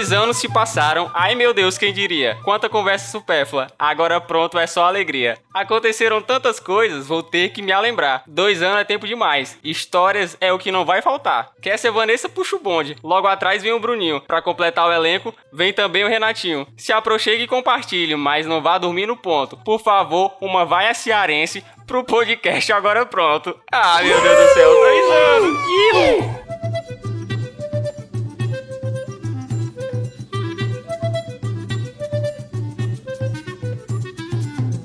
Dois anos se passaram, ai meu Deus, quem diria? Quanta conversa supérflua, agora pronto é só alegria. Aconteceram tantas coisas, vou ter que me lembrar. Dois anos é tempo demais, histórias é o que não vai faltar. Quer ser Vanessa, puxa o bonde. Logo atrás vem o Bruninho, pra completar o elenco, vem também o Renatinho. Se aproxime e compartilhe, mas não vá dormir no ponto. Por favor, uma vaia cearense pro podcast agora pronto. Ah, meu Deus do céu, dois anos!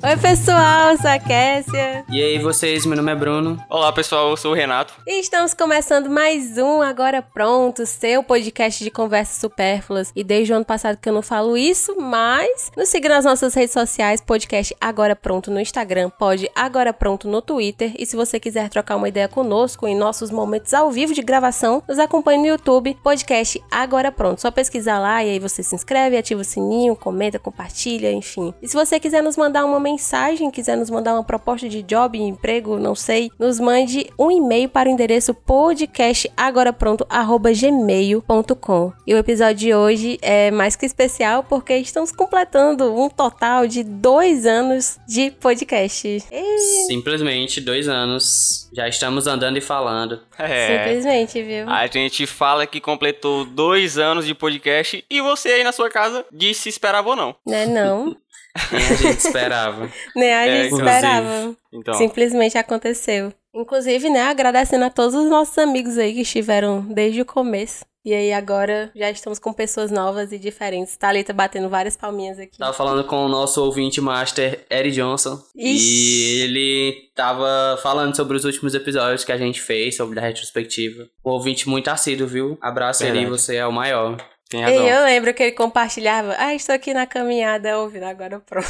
Oi, pessoal, eu sou a Kessia. E aí, vocês? Meu nome é Bruno. Olá, pessoal, eu sou o Renato. E estamos começando mais um Agora Pronto, seu podcast de conversas supérfluas. E desde o ano passado que eu não falo isso, mas nos siga nas nossas redes sociais, podcast Agora Pronto no Instagram, pode Agora Pronto no Twitter. E se você quiser trocar uma ideia conosco em nossos momentos ao vivo de gravação, nos acompanhe no YouTube, podcast Agora Pronto. Só pesquisar lá e aí você se inscreve, ativa o sininho, comenta, compartilha, enfim. E se você quiser nos mandar uma mensagem, mensagem, quiser nos mandar uma proposta de job, emprego, não sei, nos mande um e-mail para o endereço podcastagorapronto@gmail.com. E o episódio de hoje é mais que especial porque estamos completando um total de dois anos de podcast. E... Simplesmente dois anos. Já estamos andando e falando. É. Simplesmente, viu? A gente fala que completou dois anos de podcast e você aí na sua casa disse se esperava ou não. Né, não. Nem a gente esperava. Nem a é, gente é, esperava. Então. Simplesmente aconteceu. Inclusive, né, agradecendo a todos os nossos amigos aí que estiveram desde o começo. E aí agora já estamos com pessoas novas e diferentes. Thalita batendo várias palminhas aqui. Tava falando com o nosso ouvinte master, Eric Johnson. Ixi. E ele tava falando sobre os últimos episódios que a gente fez, sobre a retrospectiva. Um ouvinte muito assíduo, viu? Abraço Verdade. ele, você é o maior. Tem razão. E eu lembro que ele compartilhava, ah, estou aqui na caminhada ouvindo, agora pronto.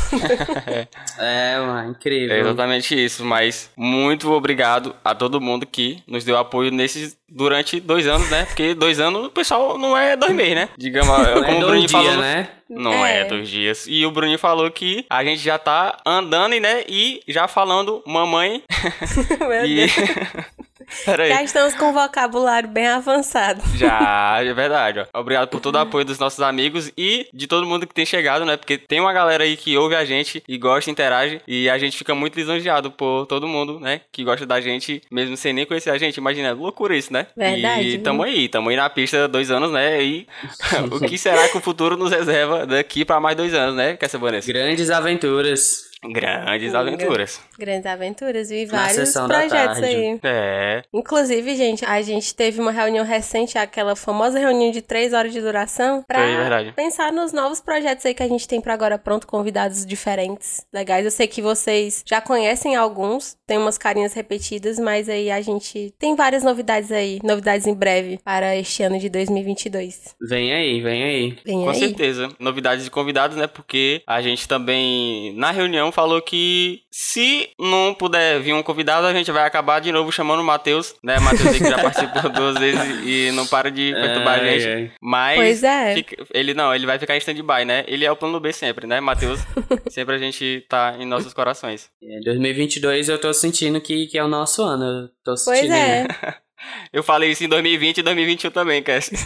é, mano, incrível. É exatamente isso, mas muito obrigado a todo mundo que nos deu apoio nesses durante dois anos, né? Porque dois anos o pessoal não é dois meses, né? Digamos, não como é o Bruninho falou. Né? Não é. é. dois dias. E o Bruninho falou que a gente já tá andando, né? E já falando mamãe. Meu e... Deus. Já estamos com um vocabulário bem avançado. Já, é verdade. Ó. Obrigado por todo o apoio dos nossos amigos e de todo mundo que tem chegado, né? Porque tem uma galera aí que ouve a gente e gosta, interage. E a gente fica muito lisonjeado por todo mundo, né? Que gosta da gente, mesmo sem nem conhecer a gente. Imagina, é loucura isso, né? Verdade. E tamo aí, tamo aí na pista dois anos, né? E o que será que o futuro nos reserva daqui para mais dois anos, né? Quer saber, Grandes aventuras. Grandes aventuras. Grandes aventuras e vários projetos aí. É. Inclusive, gente, a gente teve uma reunião recente, aquela famosa reunião de três horas de duração, pra Foi, pensar nos novos projetos aí que a gente tem para agora pronto, convidados diferentes, legais. Eu sei que vocês já conhecem alguns, tem umas carinhas repetidas, mas aí a gente tem várias novidades aí, novidades em breve para este ano de 2022. Vem aí, vem aí. Vem Com aí. certeza. Novidades de convidados, né? Porque a gente também, na reunião, falou que se não puder vir um convidado, a gente vai acabar de novo chamando o Matheus, né? Matheus que já participou duas vezes e não para de perturbar é, a gente. É. Mas pois é. Fica, ele não, ele vai ficar em stand-by, né? Ele é o plano B sempre, né? Matheus, sempre a gente tá em nossos corações. Em 2022 eu tô sentindo que, que é o nosso ano. Eu tô sentindo. Pois é. eu falei isso em 2020 e 2021 também, Cassie.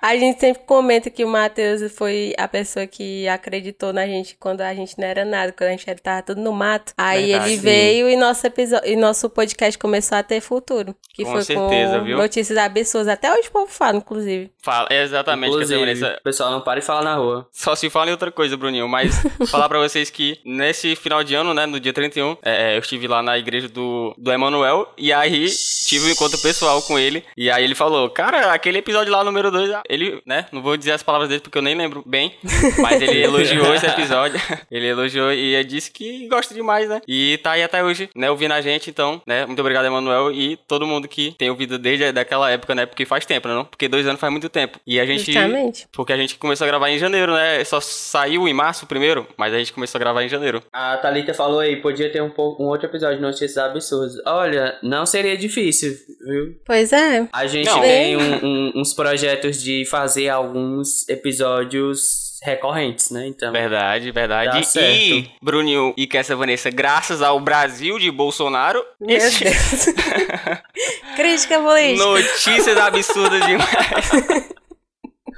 A gente sempre comenta que o Matheus foi a pessoa que acreditou na gente quando a gente não era nada, quando a gente tava tudo no mato. Aí Verdade, ele veio e nosso episódio, e nosso podcast começou a ter futuro. Que com foi certeza, com viu? notícias absurdas. Até hoje o povo fala, inclusive. Fala, exatamente. Inclusive, o pessoal não para de falar na rua. Só se fala em outra coisa, Bruninho. Mas falar pra vocês que nesse final de ano, né, no dia 31, é, é, eu estive lá na igreja do, do Emanuel e aí tive um encontro pessoal com ele. E aí ele falou, cara, aquele episódio lá, número 2, ele, né, não vou dizer as palavras dele porque eu nem lembro bem, mas ele elogiou esse episódio. ele elogiou e disse que gosta demais, né? E tá aí até hoje, né, ouvindo a gente. Então, né, muito obrigado, Emanuel, e todo mundo que tem ouvido desde aquela época, né? Porque faz tempo, né? Não? Porque dois anos faz muito tempo. E a gente. Justamente. Porque a gente começou a gravar em janeiro, né? Só saiu em março primeiro, mas a gente começou a gravar em janeiro. A Thalita falou aí, podia ter um, um outro episódio de Notícias Absurdas. Olha, não seria difícil, viu? Pois é. A gente não. tem um, um, uns projetos de fazer alguns episódios recorrentes, né? Então. Verdade, verdade. E Bruninho e Kessa Vanessa, graças ao Brasil de Bolsonaro. Meu. Deus. Crítica política. Notícias absurdas demais.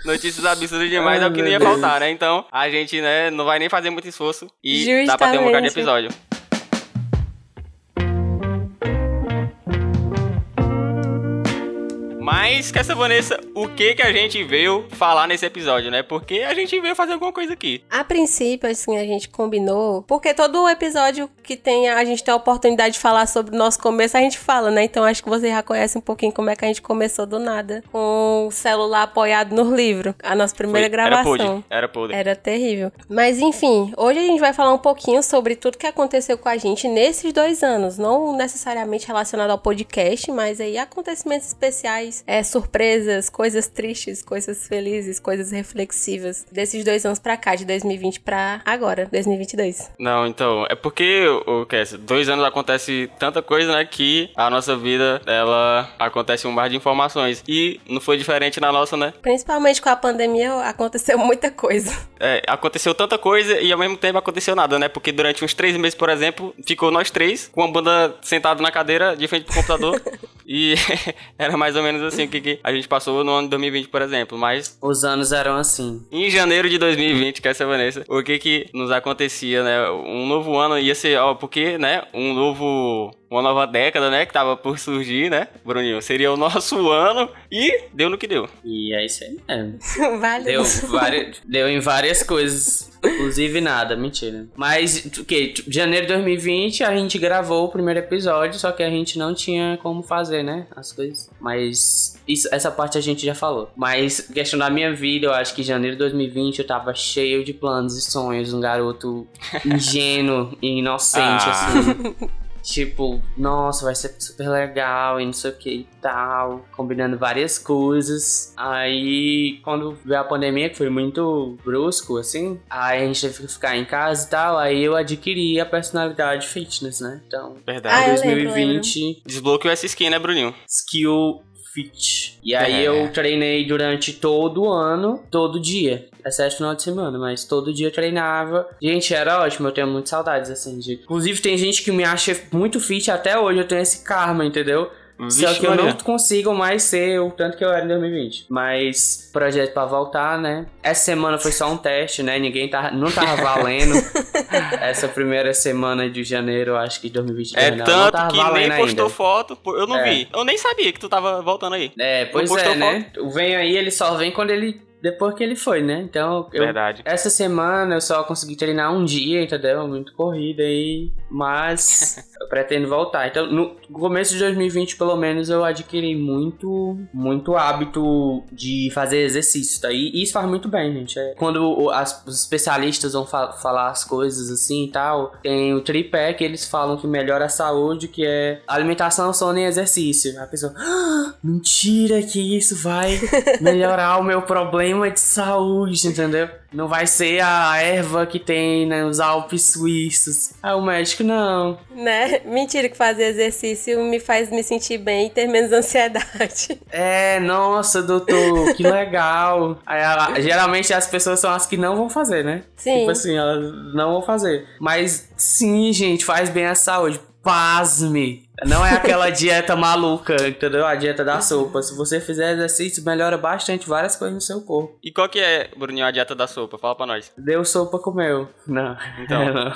Notícias absurdas demais é o que não ia faltar, né? Então, a gente, né, não vai nem fazer muito esforço e Justamente. dá pra ter um lugar de episódio. Mas, essa Vanessa, o que que a gente veio falar nesse episódio, né? Porque a gente veio fazer alguma coisa aqui. A princípio, assim, a gente combinou, porque todo episódio que tem a gente tem a oportunidade de falar sobre o nosso começo, a gente fala, né? Então acho que você já conhece um pouquinho como é que a gente começou do nada, com o celular apoiado no livro, a nossa primeira Foi, gravação. Era podre, era podre. Era terrível. Mas enfim, hoje a gente vai falar um pouquinho sobre tudo que aconteceu com a gente nesses dois anos, não necessariamente relacionado ao podcast, mas aí acontecimentos especiais é, surpresas, coisas tristes, coisas felizes, coisas reflexivas desses dois anos pra cá, de 2020 pra agora, 2022. Não, então, é porque, o dois anos acontece tanta coisa, né, que a nossa vida, ela acontece um mar de informações. E não foi diferente na nossa, né? Principalmente com a pandemia, aconteceu muita coisa. É, aconteceu tanta coisa e ao mesmo tempo aconteceu nada, né? Porque durante uns três meses, por exemplo, ficou nós três com a banda sentada na cadeira de frente pro computador. e era mais ou menos assim o que, que, a gente passou no ano de 2020, por exemplo, mas... Os anos eram assim. Em janeiro de 2020, que essa Vanessa, o que que nos acontecia, né? Um novo ano ia ser, ó, porque, né, um novo uma nova década, né, que tava por surgir, né, Bruninho? Seria o nosso ano e deu no que deu. E é isso aí mesmo. Vale. Deu, várias, deu em várias coisas. Inclusive nada, mentira. Mas, o que? Janeiro de 2020 a gente gravou o primeiro episódio, só que a gente não tinha como fazer, né? As coisas. Mas isso, essa parte a gente já falou. Mas, questão da minha vida, eu acho que janeiro de 2020 eu tava cheio de planos e sonhos. Um garoto ingênuo e inocente, ah. assim. Tipo, nossa, vai ser super legal e não sei o que e tal. Combinando várias coisas. Aí, quando veio a pandemia, que foi muito brusco, assim, aí a gente teve que ficar em casa e tal. Aí eu adquiri a personalidade fitness, né? Então, Verdade. Ah, 2020. Lembro, Desbloqueou essa skin, né, Bruninho? Skill fit. E aí é. eu treinei durante todo o ano, todo dia. Exceto final de semana, mas todo dia eu treinava. Gente, era ótimo, eu tenho muitas saudades, assim. De... Inclusive, tem gente que me acha muito fit até hoje, eu tenho esse karma, entendeu? Vixe, Só que eu não consigo mais ser o tanto que eu era em 2020. Mas projeto para voltar, né? Essa semana foi só um teste, né? Ninguém tava, não tava valendo. Essa primeira semana de janeiro, acho que de 2022. É não, tanto não que nem postou ainda. foto. Eu não é. vi. Eu nem sabia que tu tava voltando aí. É, pois é, né? O Vem aí, ele só vem quando ele depois que ele foi, né? Então, eu, Verdade. essa semana eu só consegui treinar um dia, entendeu? Muito corrida aí, mas eu pretendo voltar. Então, no começo de 2020, pelo menos, eu adquiri muito, muito hábito de fazer exercício, tá? E isso faz muito bem, gente. É, quando as, os especialistas vão fa falar as coisas assim e tal, tem o tripé que eles falam que melhora a saúde, que é alimentação, sono e exercício. A pessoa, ah, mentira que isso vai melhorar o meu problema de saúde, entendeu? Não vai ser a erva que tem nos né, Alpes suíços. Aí o médico, não. Né? Mentira que fazer exercício me faz me sentir bem e ter menos ansiedade. É, nossa, doutor, que legal. Aí, ela, geralmente as pessoas são as que não vão fazer, né? Sim. Tipo assim, elas não vão fazer. Mas sim, gente, faz bem à saúde. Pasme. Não é aquela dieta maluca, entendeu? A dieta da sopa. Se você fizer exercício, melhora bastante várias coisas no seu corpo. E qual que é, Bruninho, a dieta da sopa? Fala pra nós. Deu sopa, comeu. Não. Então. É, não.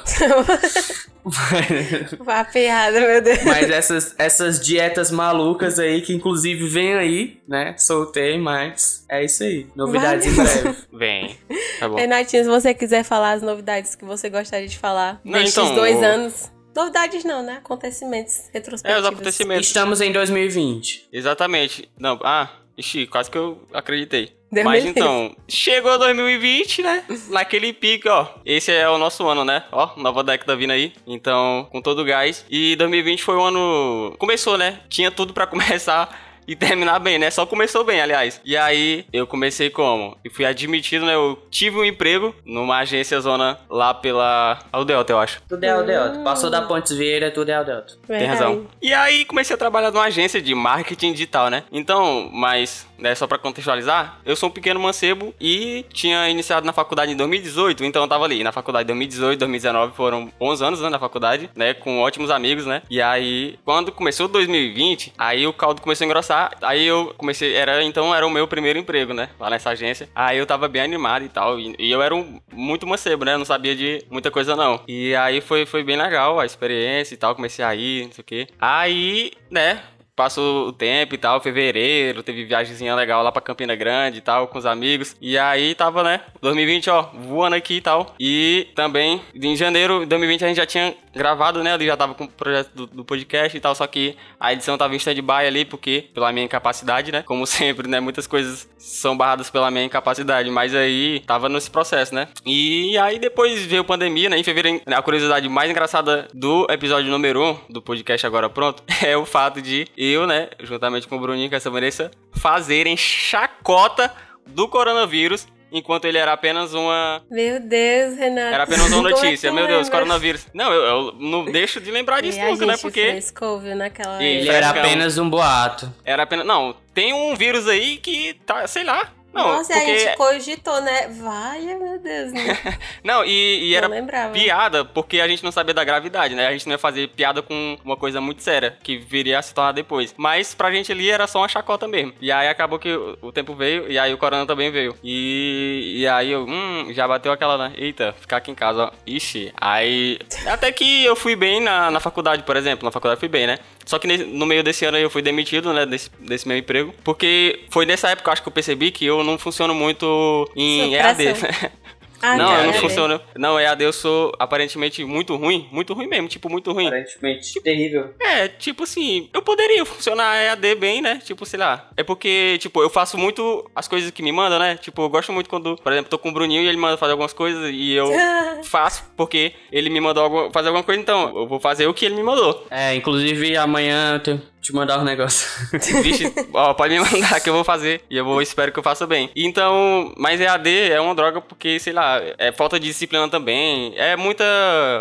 Vá piada, meu Deus. Mas essas, essas dietas malucas aí, que inclusive vem aí, né? Soltei, mas é isso aí. Novidades em breve. Vem. Tá bom. Renatinho, se você quiser falar as novidades que você gostaria de falar Não, nestes então, dois o... anos. Novidades não, né? Acontecimentos retrospectivos. É, os acontecimentos. Estamos em 2020. Exatamente. Não, ah, ixi, quase que eu acreditei. Deu Mas então, chegou 2020, né? Naquele pico, ó. Esse é o nosso ano, né? Ó, nova década vindo aí. Então, com todo o gás. E 2020 foi um ano. Começou, né? Tinha tudo para começar e terminar bem, né? Só começou bem, aliás. E aí eu comecei como? E fui admitido, né? Eu tive um emprego numa agência zona lá pela Aldeota, eu acho. Tudo é Aldeota. Passou da Pontes Vieira, tudo é Aldeota. Tem razão. E aí comecei a trabalhar numa agência de marketing digital, né? Então, mas né, só para contextualizar, eu sou um pequeno mancebo e tinha iniciado na faculdade em 2018, então eu tava ali na faculdade em 2018, 2019, foram 11 anos né, na faculdade, né, com ótimos amigos, né? E aí, quando começou 2020, aí o caldo começou a engrossar começar, aí eu comecei, era então era o meu primeiro emprego, né? Lá nessa agência. Aí eu tava bem animado e tal. E, e eu era um, muito mancebo, né? Não sabia de muita coisa, não. E aí foi, foi bem legal a experiência e tal. Comecei a ir, não sei o quê. Aí, né? Passou o tempo e tal, fevereiro, teve viagemzinha legal lá pra Campina Grande e tal, com os amigos. E aí tava, né, 2020, ó, voando aqui e tal. E também, em janeiro de 2020 a gente já tinha gravado, né, ali já tava com o projeto do, do podcast e tal, só que a edição tava em stand-by ali, porque, pela minha incapacidade, né, como sempre, né, muitas coisas são barradas pela minha incapacidade, mas aí tava nesse processo, né. E aí depois veio a pandemia, né, em fevereiro, a curiosidade mais engraçada do episódio número 1 um, do podcast Agora Pronto é o fato de eu, né, juntamente com o Bruninho e com essa Vanessa, fazerem chacota do coronavírus enquanto ele era apenas uma. Meu Deus, Renato. Era apenas uma é notícia. Meu Deus, coronavírus. Não, eu, eu, não deixo de lembrar disso e nunca, né? Porque. Frescou, viu, naquela ele era apenas um boato. Era apenas. Não, tem um vírus aí que tá, sei lá, não, Nossa, porque... a gente cogitou, né? Vai, meu Deus. Né? não, e, e era lembrava. piada porque a gente não sabia da gravidade, né? A gente não ia fazer piada com uma coisa muito séria, que viria a se tornar depois. Mas pra gente ali era só uma chacota mesmo. E aí acabou que o, tempo veio, e aí o corona também veio. E, e aí eu, hum, já bateu aquela, né? Eita, ficar aqui em casa, ó. Ixi. Aí. Até que eu fui bem na, na faculdade, por exemplo. Na faculdade eu fui bem, né? Só que no meio desse ano eu fui demitido, né, desse, desse meu emprego. Porque foi nessa época, acho que eu percebi que eu não funciono muito em EAD, né? Ah, não, eu não funciono. Não, EAD eu sou aparentemente muito ruim. Muito ruim mesmo, tipo, muito ruim. Aparentemente tipo, terrível. É, tipo assim, eu poderia funcionar EAD bem, né? Tipo, sei lá. É porque, tipo, eu faço muito as coisas que me mandam, né? Tipo, eu gosto muito quando, por exemplo, tô com o Bruninho e ele manda fazer algumas coisas e eu faço porque ele me mandou fazer alguma coisa, então eu vou fazer o que ele me mandou. É, inclusive amanhã eu tenho te mandar um negócio. Vixe, ó, pode me mandar que eu vou fazer. E eu vou, espero que eu faça bem. Então, mas EAD é uma droga porque, sei lá, é falta de disciplina também. É muita.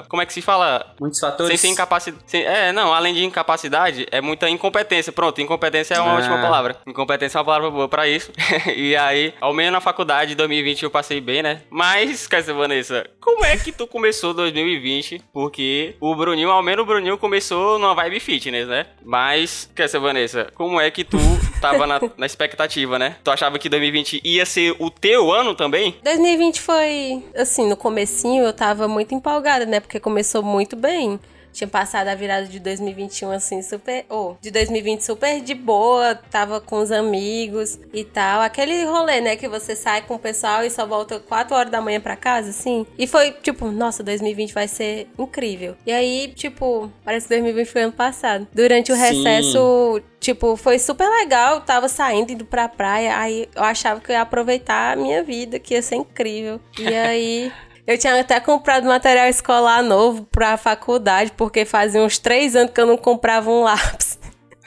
Como é que se fala? Muitos fatores. Sem ter incapacidade. É, não, além de incapacidade, é muita incompetência. Pronto, incompetência é uma ah. ótima palavra. Incompetência é uma palavra boa pra isso. e aí, ao menos na faculdade, 2020 eu passei bem, né? Mas, Cássio Vanessa, como é que tu começou 2020? Porque o Bruninho, ao menos o Bruninho começou numa vibe fitness, né? Mas quer ser Vanessa, como é que tu tava na, na, expectativa, né? Tu achava que 2020 ia ser o teu ano também? 2020 foi, assim, no comecinho eu tava muito empolgada, né? Porque começou muito bem tinha passado a virada de 2021 assim super, ou oh, de 2020 super de boa, tava com os amigos e tal. Aquele rolê, né, que você sai com o pessoal e só volta 4 horas da manhã para casa, assim. E foi tipo, nossa, 2020 vai ser incrível. E aí, tipo, parece que 2020 foi ano passado. Durante o Sim. recesso, Tipo, foi super legal. tava saindo, indo pra praia. Aí eu achava que eu ia aproveitar a minha vida, que ia ser incrível. E aí eu tinha até comprado material escolar novo pra faculdade, porque fazia uns três anos que eu não comprava um lápis.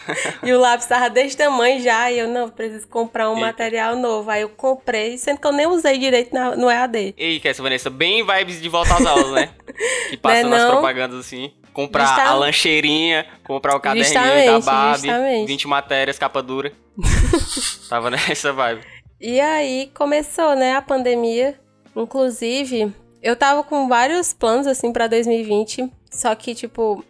e o lápis tava desse tamanho já, e eu, não, preciso comprar um Eita. material novo. Aí eu comprei, sendo que eu nem usei direito na, no EAD. E aí, essa Vanessa, bem vibes de volta às aulas, né? Que passa nas é propagandas assim. Comprar justamente. a lancheirinha, comprar o caderninho justamente, da Barbie, justamente. 20 matérias, capa dura. tava nessa vibe. E aí começou, né, a pandemia. Inclusive, eu tava com vários planos, assim, para 2020. Só que, tipo,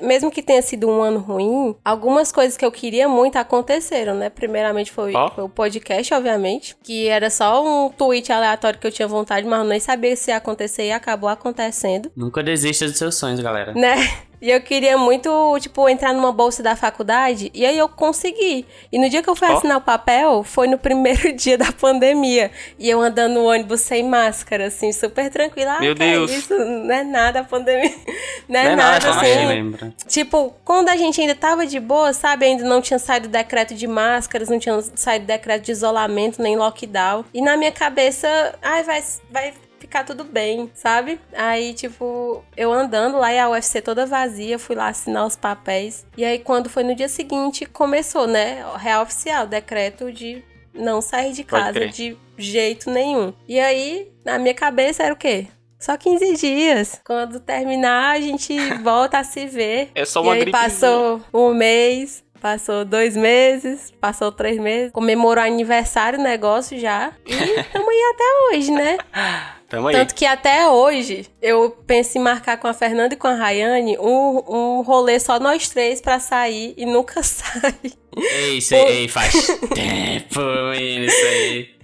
mesmo que tenha sido um ano ruim, algumas coisas que eu queria muito aconteceram, né? Primeiramente foi, oh. foi, o podcast, obviamente, que era só um tweet aleatório que eu tinha vontade, mas eu nem sabia se ia acontecer e acabou acontecendo. Nunca desista dos seus sonhos, galera. Né? E eu queria muito, tipo, entrar numa bolsa da faculdade. E aí eu consegui. E no dia que eu fui oh. assinar o papel, foi no primeiro dia da pandemia. E eu andando no ônibus sem máscara, assim, super tranquila. Meu ah, Deus. isso não é nada a pandemia. Não é, não é nada, nada assim. Lembra. Tipo, quando a gente ainda tava de boa, sabe? Ainda não tinha saído decreto de máscaras, não tinha saído decreto de isolamento, nem lockdown. E na minha cabeça, ai, vai, vai ficar tudo bem, sabe? Aí, tipo, eu andando lá e a UFC toda vazia, fui lá assinar os papéis. E aí, quando foi no dia seguinte, começou, né? Real oficial, decreto de não sair de casa de jeito nenhum. E aí, na minha cabeça era o quê? Só 15 dias. Quando terminar, a gente volta a se ver. É só uma e aí passou um mês, Passou dois meses, passou três meses, comemorou aniversário, negócio já. E estamos aí até hoje, né? Tamo aí. Tanto que até hoje eu penso em marcar com a Fernanda e com a Rayane um, um rolê só nós três pra sair e nunca sai. Ei, isso aí, faz tempo, menino, isso aí.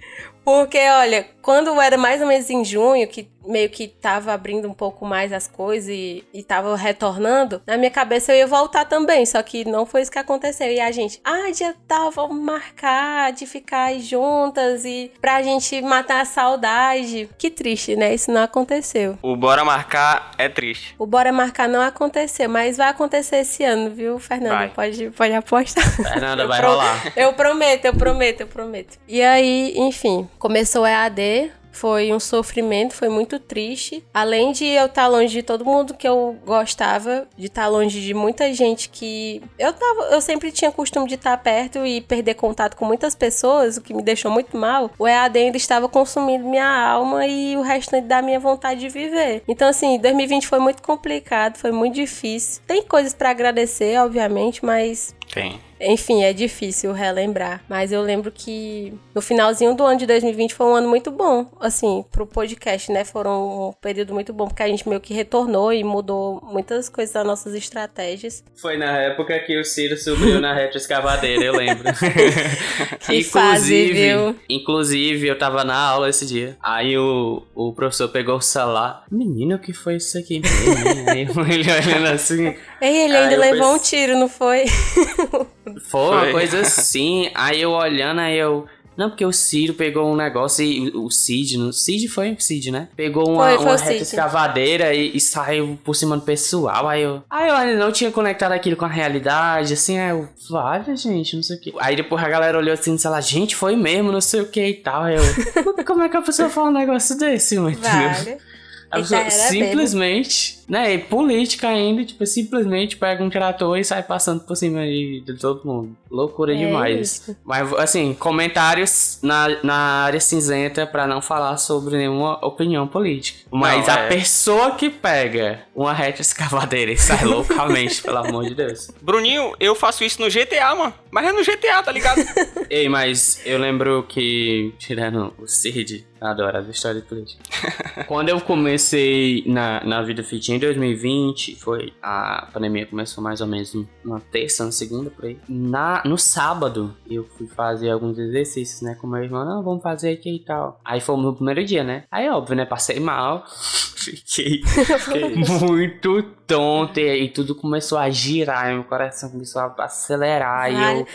Porque, olha, quando era mais ou menos em junho, que meio que tava abrindo um pouco mais as coisas e, e tava retornando, na minha cabeça eu ia voltar também, só que não foi isso que aconteceu. E a gente, ah, dia tal, vamos marcar de ficar juntas e pra gente matar a saudade. Que triste, né? Isso não aconteceu. O bora marcar é triste. O bora marcar não aconteceu, mas vai acontecer esse ano, viu, Fernanda? Pode, pode apostar. Fernanda, vai rolar. Eu prometo, eu prometo, eu prometo. E aí, enfim, começou o EAD. Foi um sofrimento, foi muito triste. Além de eu estar longe de todo mundo que eu gostava, de estar longe de muita gente que eu tava, eu sempre tinha costume de estar perto e perder contato com muitas pessoas, o que me deixou muito mal. O EAD ainda estava consumindo minha alma e o restante da minha vontade de viver. Então assim, 2020 foi muito complicado, foi muito difícil. Tem coisas para agradecer, obviamente, mas Tem. Enfim, é difícil relembrar, mas eu lembro que no finalzinho do ano de 2020 foi um ano muito bom, assim, pro podcast, né? Foram um período muito bom, porque a gente meio que retornou e mudou muitas coisas das nossas estratégias. Foi na época que o Ciro subiu na retroescavadeira, eu lembro. Que fase, viu? Inclusive, eu tava na aula esse dia. Aí o, o professor pegou o celular. Menino, o que foi isso aqui mesmo? hein?" Aí ele olhando assim. Ei, ele ainda levou um pensei- tiro, não foi? Foi uma coisa assim. Aí eu olhando, aí eu. Não, porque o Ciro pegou um negócio e o Cid, no Cid foi o Cid, né? Pegou uma, Foi, foi uma reta escavadeira e, e saiu por cima do pessoal. Aí eu. Aí eu ainda não tinha conectado aquilo com a realidade, assim, aí eu. Vale, gente, não sei o que. Aí depois a galera olhou assim, sei lá, gente, foi mesmo, não sei o que e tal. Aí eu. Como é que a pessoa fala um negócio desse, mano? Vale. A Ele pessoa simplesmente, né, e política ainda, tipo, simplesmente pega um trator e sai passando por cima aí de todo mundo. Loucura É demais. isso. Mas, assim, comentários na, na área cinzenta pra não falar sobre nenhuma opinião política. Mas Não, a é. pessoa que pega uma reta escavadeira e sai loucamente, pelo amor de Deus. Bruninho, eu faço isso no GTA, mano. Mas é no GTA, tá ligado? Ei, mas eu lembro que, tirando o Cid, adoro as histórias de política. Quando eu comecei na, na vida fit em 2020, foi a pandemia começou mais ou menos na terça, na segunda, por aí. Na, no sábado, eu fui fazer alguns exercícios, né, com meu irmão. Não, vamos fazer aqui e tal. Aí foi o meu primeiro dia, né? Aí, óbvio, né, passei mal. Fiquei, fiquei muito tonto e aí tudo começou a girar, e meu coração começou a acelerar e eu...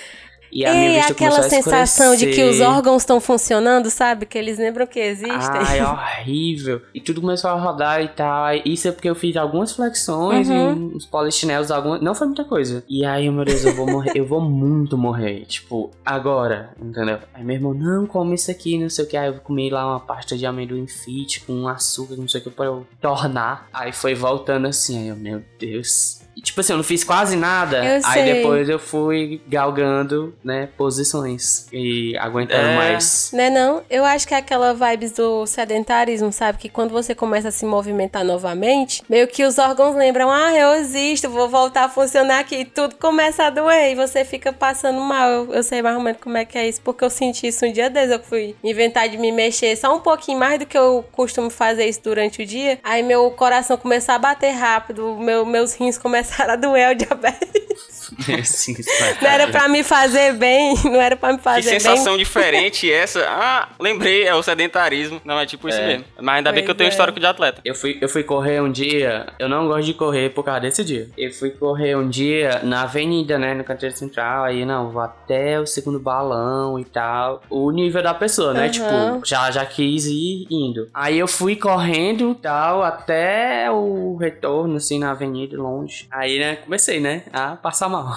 E a minha Ei, vista aquela sensação de que os órgãos estão funcionando, sabe? Que eles lembram que existem. Ai, horrível. E tudo começou a rodar e tal. Isso é porque eu fiz algumas flexões Uhum. e uns polichinelos, algumas... não foi muita coisa. E aí, meu Deus, eu vou morrer, eu vou muito morrer. Tipo, agora, entendeu? Aí meu irmão, não, come isso aqui, não sei o que. Aí eu comi lá uma pasta de amendoim fit com açúcar, não sei o que, pra eu tornar. Aí foi voltando assim, aí eu, meu Deus. Tipo assim, eu não fiz quase nada. Eu aí sei. depois eu fui galgando, né, posições. E aguentando É. mais. Né não? Eu acho que é aquela vibes do sedentarismo, sabe? Que quando você começa a se movimentar novamente, meio que os órgãos lembram, ah, eu existo, vou voltar a funcionar aqui. E tudo começa a doer e você fica passando mal. Eu, eu sei mais ou menos como é que é isso, porque eu senti isso um dia desses. Eu fui inventar de me mexer só um pouquinho mais do que eu costumo fazer isso durante o dia. Aí meu coração começou a bater rápido, meu, meus rins começaram a doer, o diabetes. Assim, Não era pra me fazer bem, não era pra me Que fazer bem. sensação diferente essa. Ah, lembrei, é o sedentarismo. Não, é tipo isso É. mesmo. Mas ainda bem que eu Pois tenho é. histórico de atleta. Eu fui, eu fui correr um dia, eu não gosto de correr por causa desse dia. Eu fui correr um dia na avenida, né, no canteiro central, aí não, vou até o segundo balão e tal. O nível da pessoa, né, Aham. tipo, já, já quis ir indo. Aí eu fui correndo e tal, até o retorno, assim, na avenida, longe. Aí, né, comecei, né, a passar mal.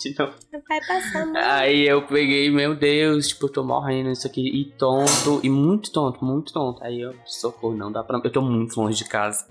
De novo. Vai passar. Aí eu peguei, meu Deus, tipo, eu tô morrendo isso aqui. E tonto, e muito tonto, muito tonto. Aí eu, socorro, não dá pra. Eu tô muito longe de casa.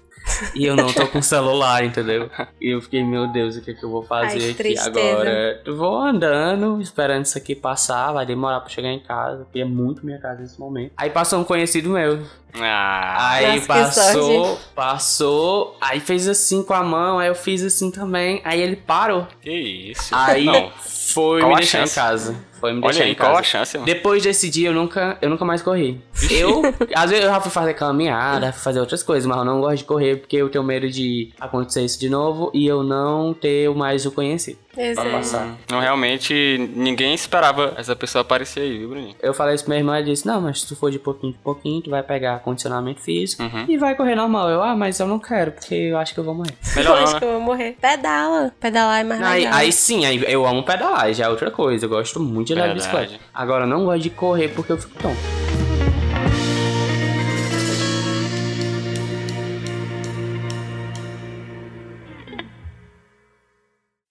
E eu não tô com celular, entendeu? E eu fiquei, meu Deus, o que é que eu vou fazer Ai, aqui tristeza. agora? Vou andando, esperando isso aqui passar, vai demorar pra chegar em casa, porque é muito minha casa nesse momento. Aí passou um conhecido meu. Ah, Aí passou, passou, aí fez assim com a mão, aí eu fiz assim também. Aí ele parou. que isso. Aí Não. foi Qual me deixar em chance? casa. Foi me deixar Olha aí, em qual a casa. chance, mano? Depois desse dia eu nunca, eu nunca mais corri. Eu, às vezes eu já fui fazer caminhada, fui fazer outras coisas, mas eu não gosto de correr porque eu tenho medo de acontecer isso de novo e eu não ter mais o conhecido. Exato. passar. Não, realmente, ninguém esperava essa pessoa aparecer aí, viu, Bruninho? Eu falei isso pra minha irmã e disse, não, mas se tu for de pouquinho em pouquinho, tu vai pegar condicionamento físico Uhum. e vai correr normal. Eu, ah, mas eu não quero, porque eu acho que eu vou morrer. Melhor eu acho não, que né? eu vou morrer. Pedala. Pedalar é mais Aí, legal. aí sim, aí eu amo pedalar, já é outra coisa. Eu gosto muito de andar de bicicleta. Agora eu não gosto de correr porque eu fico tonto.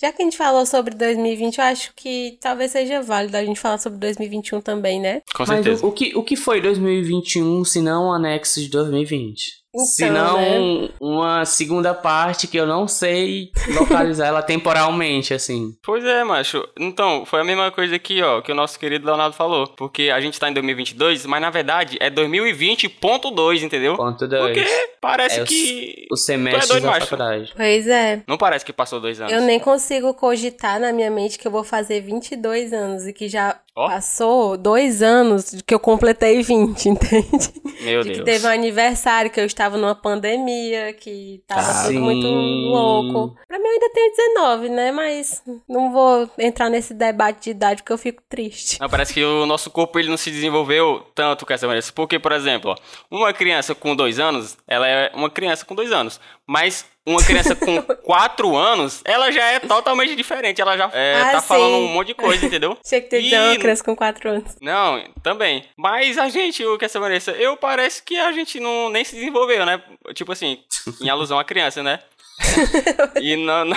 Já que a gente falou sobre 2020, eu acho que talvez seja válido a gente falar sobre 2021 também, né? Com Mas certeza. o, o que, o que foi 2021 se não um anexo de 2020? Então, se não né? uma segunda parte que eu não sei localizar ela temporalmente, assim. Pois é, macho. Então, foi a mesma coisa aqui, ó, que o nosso querido Leonardo falou. Porque a gente tá em 2022, mas na verdade é 2020.2, entendeu? Ponto 2. Porque parece É o- que. O semestre Tu é doido, da macho. faculdade. Pois é. Não parece que passou dois anos. Eu nem consigo cogitar na minha mente que eu vou fazer 22 anos e que já Ó. passou dois anos que eu completei 20, entende? Meu de que Deus. teve um aniversário, que eu estava numa pandemia, que tava Ah, tudo muito louco. Pra mim eu ainda tenho 19, né? Mas não vou entrar nesse debate de idade porque eu fico triste. Não, parece que o nosso corpo ele não se desenvolveu tanto com essa maneira. Porque, por exemplo, ó, uma criança com dois anos, ela é uma criança com dois anos. Mas uma criança com quatro anos, ela já é totalmente diferente. Ela já é, Ah, tá sim. falando um monte de coisa, entendeu? Tinha que ter E- uma criança com 4 anos. Não, também. Mas a gente, o que essa Vanessa, eu parece que a gente não nem se desenvolveu, né? Tipo assim, em alusão à criança, né? e não, não,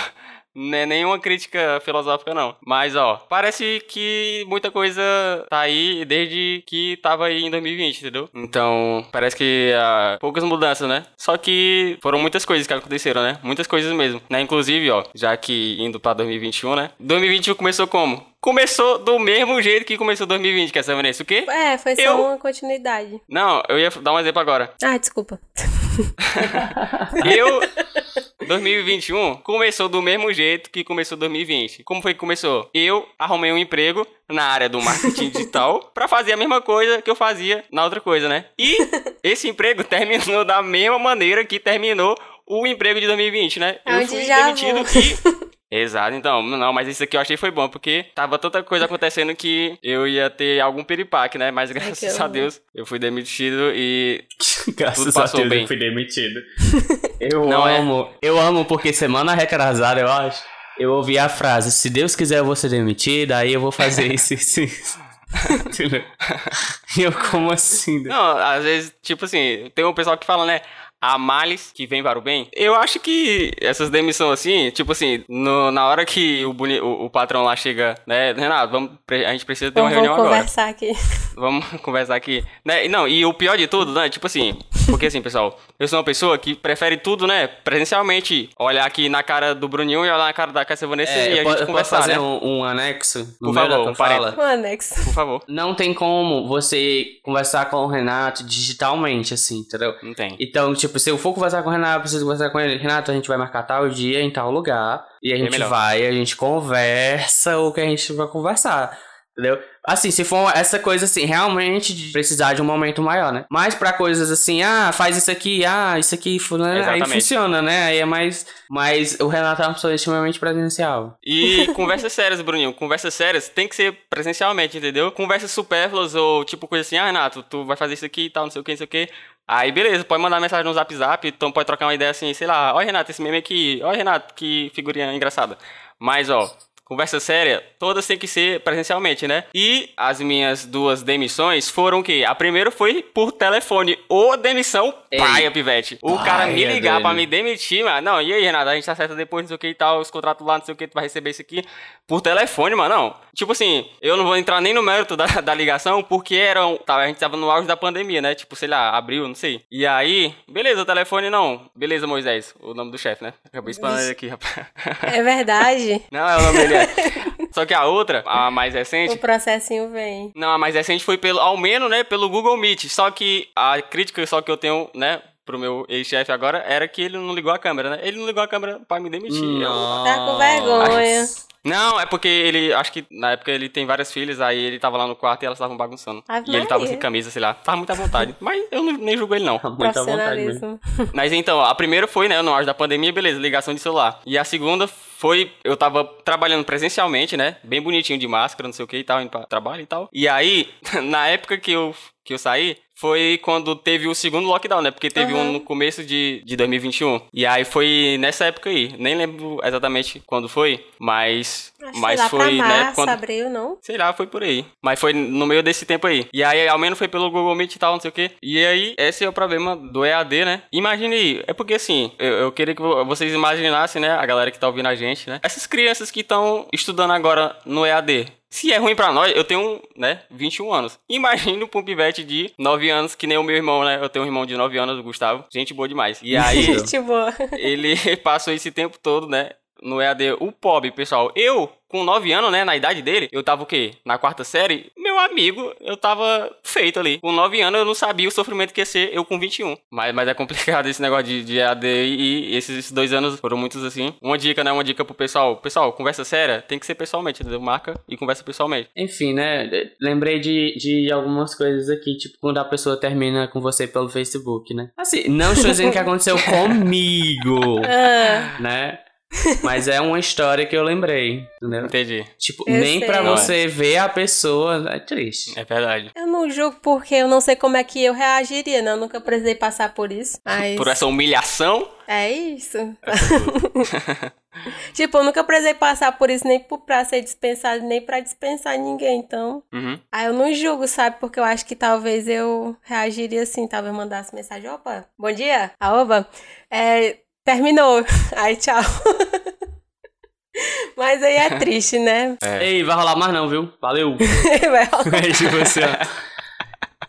não é nenhuma crítica filosófica, não. Mas, ó, parece que muita coisa tá aí desde que tava aí em 2020, entendeu? Então, parece que ah, poucas mudanças, né? Só que foram muitas coisas que aconteceram, né? Muitas coisas mesmo, né? Inclusive, ó, já que indo pra 2021, né? 2021 começou como? Começou do mesmo jeito que começou 2020, que essa Vanessa, o quê? É, foi só Eu- uma continuidade. Não, eu ia dar um exemplo agora. Ah, desculpa. Eu, 2021, começou do mesmo jeito que começou 2020. Como foi que começou? Eu arrumei um emprego na área do marketing digital pra fazer a mesma coisa que eu fazia na outra coisa, né? E esse emprego terminou da mesma maneira que terminou o emprego de 2020, né? É Eu fui demitido vu. Exato, então, não, mas isso aqui eu achei foi bom, porque tava tanta coisa acontecendo que eu ia ter algum piripaque, né? Mas graças a. Deus eu fui demitido e Graças Tudo passou a Deus bem. eu fui demitido. Eu Não é? amo. Eu amo porque semana retrasada, eu acho, eu ouvi a frase, se Deus quiser eu vou ser demitido, aí eu vou fazer isso, isso, isso. Entendeu? E eu, como assim? Não, às vezes, tipo assim, tem um pessoal que fala, né? A males que vem para o bem. Eu acho que essas demissões assim, tipo assim, no- na hora que o, o, o patrão lá chega, né? Renato, vamos, a gente precisa ter uma vamos reunião agora. conversar aqui. Vamos conversar aqui. Né? E Não, e o pior de tudo, né? Tipo assim, porque assim, pessoal, eu sou uma pessoa que prefere tudo, né? Presencialmente. Olhar aqui na cara do Bruninho e olhar na cara da Cassia Vanessa É, e a gente eu posso conversar, fazer né? um, um anexo no Por favor, um parênteses. fala? Um anexo. Por favor. Não tem como você conversar com o Renato digitalmente, assim, entendeu? Não tem. Então, tipo, se eu for conversar com o Renato, eu preciso conversar com ele. Renato, a gente vai marcar tal dia em tal lugar. E a gente melhor. vai, a gente conversa o que a gente vai conversar. Entendeu? Assim, se for essa coisa assim, realmente de precisar de um momento maior, né? Mas pra coisas assim, ah, faz isso aqui, ah, isso aqui, fulano, aí funciona, né? Aí é mais. Mas o Renato é uma pessoa extremamente presencial. E conversas sérias, Bruninho. Conversas sérias tem que ser presencialmente, entendeu? Conversas supérfluas ou tipo coisa assim, ah, Renato, tu vai fazer isso aqui e tal, não sei o que, não sei o que. Aí, beleza, pode mandar mensagem no zap zap, então pode trocar uma ideia assim, sei lá, ó, Renato, esse meme aqui, ó, Renato, que figurinha engraçada. Mas, ó, conversa séria, todas têm que ser presencialmente, né? E as minhas duas demissões foram o quê? A primeira foi por telefone, ou demissão Ei. paia, pivete. O cara me ligar pra doido. me demitir, mano. Não, e aí, Renato, a gente acerta depois, não sei o que e tal, os contratos lá, não sei o que, tu vai receber isso aqui. Por telefone, mano, não. Tipo assim, eu não vou entrar nem no mérito da, da ligação, porque eram. Tá, a gente tava no auge da pandemia, né? Tipo, sei lá, abril, não sei. E aí, beleza, o telefone não. Beleza, Moisés, o nome do chefe, né? Acabei explanando ele aqui, rapaz. É verdade. Não, é o nome dele. Só que a outra, a mais recente, O processinho vem. não, a mais recente foi pelo, ao menos, né, pelo Google Meet. Só que a crítica só que eu tenho, né, pro meu ex-chefe agora era que ele não ligou a câmera, né? Ele não ligou a câmera pra me demitir. Eu- Tá com vergonha. Não, é porque ele, acho que na época ele tem várias filhas, aí ele tava lá no quarto e elas estavam bagunçando. Ave e ele tava Maria. sem camisa, sei lá. Tava muito à vontade. Mas eu não- nem julgo ele, não. Muita vontade mesmo. Mas então, a primeira foi, né, no auge da pandemia, beleza, ligação de celular. E a segunda foi, eu tava trabalhando presencialmente, né, bem bonitinho de máscara, não sei o que e tal, indo pra trabalho e tal. E aí, na época que eu, que eu saí, foi quando teve o segundo lockdown, né, porque teve Aham. um no começo de, de 2021. E aí foi nessa época aí, nem lembro exatamente quando foi, mas, Acho mas lá foi, né, março, quando... abril, não? Sei lá, foi por aí. Mas foi no meio desse tempo aí. E aí, ao menos foi pelo Google Meet e tal, não sei o quê. E aí, esse é o problema do EAD, né? Imagine aí. É porque assim, eu, eu queria que vo- vocês imaginassem, né? A galera que tá ouvindo a gente, né? Essas crianças que estão estudando agora no EAD. Se é ruim pra nós, eu tenho, né, 21 anos. Imagina um pivete de 9 anos, que nem o meu irmão, né? Eu tenho um irmão de 9 anos, o Gustavo. Gente boa demais. E aí, Gente boa. ele passou esse tempo todo, né? No EAD, o pobre, pessoal. Eu, com 9 anos, né? Na idade dele, eu tava o quê? Na quarta série? Meu amigo, eu tava feito ali. Com 9 anos, eu não sabia o sofrimento que ia ser eu com 21. Mas, mas é complicado esse negócio de, de EAD e esses dois anos foram muitos assim. Uma dica, né? Uma dica pro pessoal. Pessoal, conversa séria tem que ser pessoalmente, entendeu? Marca e conversa pessoalmente. Enfim, né? Lembrei de, de algumas coisas aqui, tipo quando a pessoa termina com você pelo Facebook, né? Assim, não estou dizendo que aconteceu comigo, Ah, né? Mas é uma história que eu lembrei, entendeu? Entendi. Tipo, Eu nem é. você ver a pessoa é triste. É verdade. eu não julgo porque eu não sei como é que eu reagiria, né? Eu nunca precisei passar por isso. Mas Por essa humilhação. é isso. tipo, eu nunca precisei passar por isso nem por- pra ser dispensado, nem pra dispensar ninguém. Então, Uhum. aí eu não julgo, sabe? Porque eu acho que talvez eu reagiria assim, talvez mandasse mensagem, opa, bom dia, aoba, é, terminou, aí tchau. Mas aí é triste, né? É. Ei, vai rolar mais não, viu? Valeu! Vai rolar. Ó.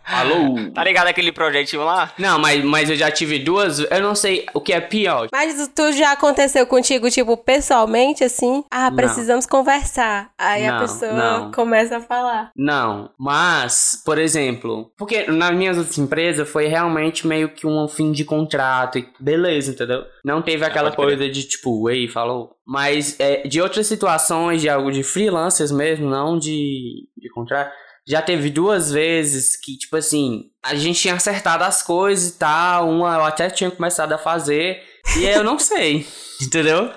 Alô! Tá ligado aquele projetinho lá? Não, mas, mas eu já tive duas. Eu não sei o que é pior. Mas tu já aconteceu contigo, tipo, pessoalmente, assim? Ah, Não. precisamos conversar. Aí a Não, pessoa não. começa a falar. Não, mas, por exemplo, porque nas minhas outras empresas foi realmente meio que um fim de contrato e beleza, entendeu? Não teve aquela pode crer. coisa de tipo, ei, falou. Mas é, de outras situações, de algo de freelancers mesmo, não de, de contrato, já teve duas vezes que, tipo assim, a gente tinha acertado as coisas e tal, uma eu até tinha começado a fazer, e aí eu não sei, entendeu?